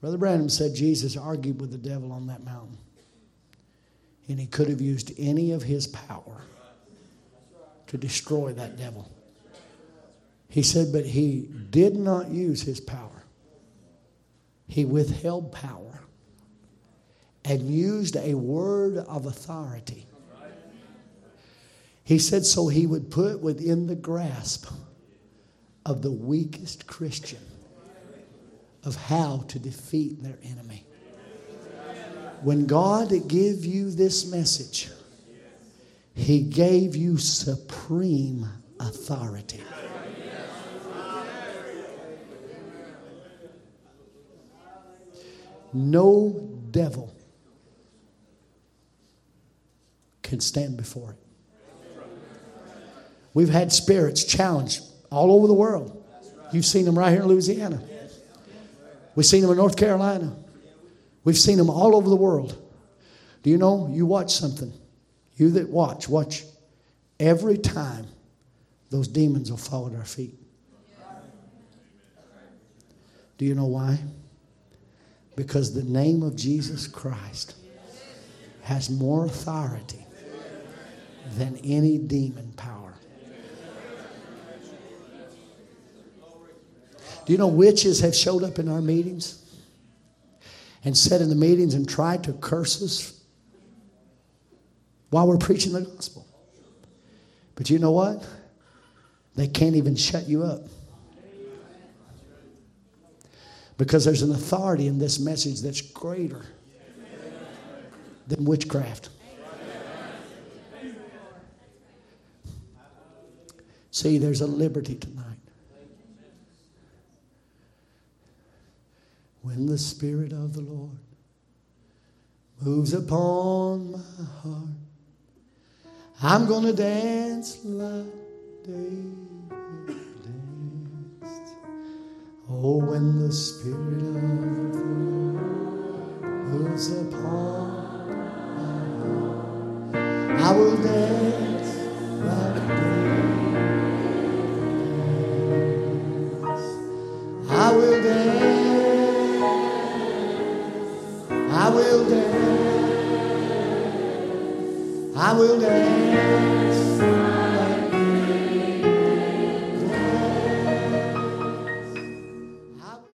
Brother Branham said Jesus argued with the devil on that mountain and he could have used any of his power to destroy that devil. He said, but he did not use his power. He withheld power and used a word of authority. He said, so he would put within the grasp of the weakest Christian of how to defeat their enemy. When God gave you this message, He gave you supreme authority. No devil can stand before it. We've had spirits challenged all over the world. You've seen them right here in Louisiana. We've seen them in North Carolina. We've seen them all over the world. Do you know? You watch something. You that watch, watch. Every time those demons will fall at our feet. Do you know why? Because the name of Jesus Christ has more authority than any demon power. Do you know witches have showed up in our meetings and sat in the meetings and tried to curse us while we're preaching the gospel? But you know what? They can't even shut you up. Because there's an authority in this message that's greater than witchcraft. See, there's a liberty tonight. When the Spirit of the Lord moves upon my heart, I'm going to dance like David danced. Oh, when the Spirit of the Lord moves upon my heart, I will dance like David danced. I will I will dance. I will dance.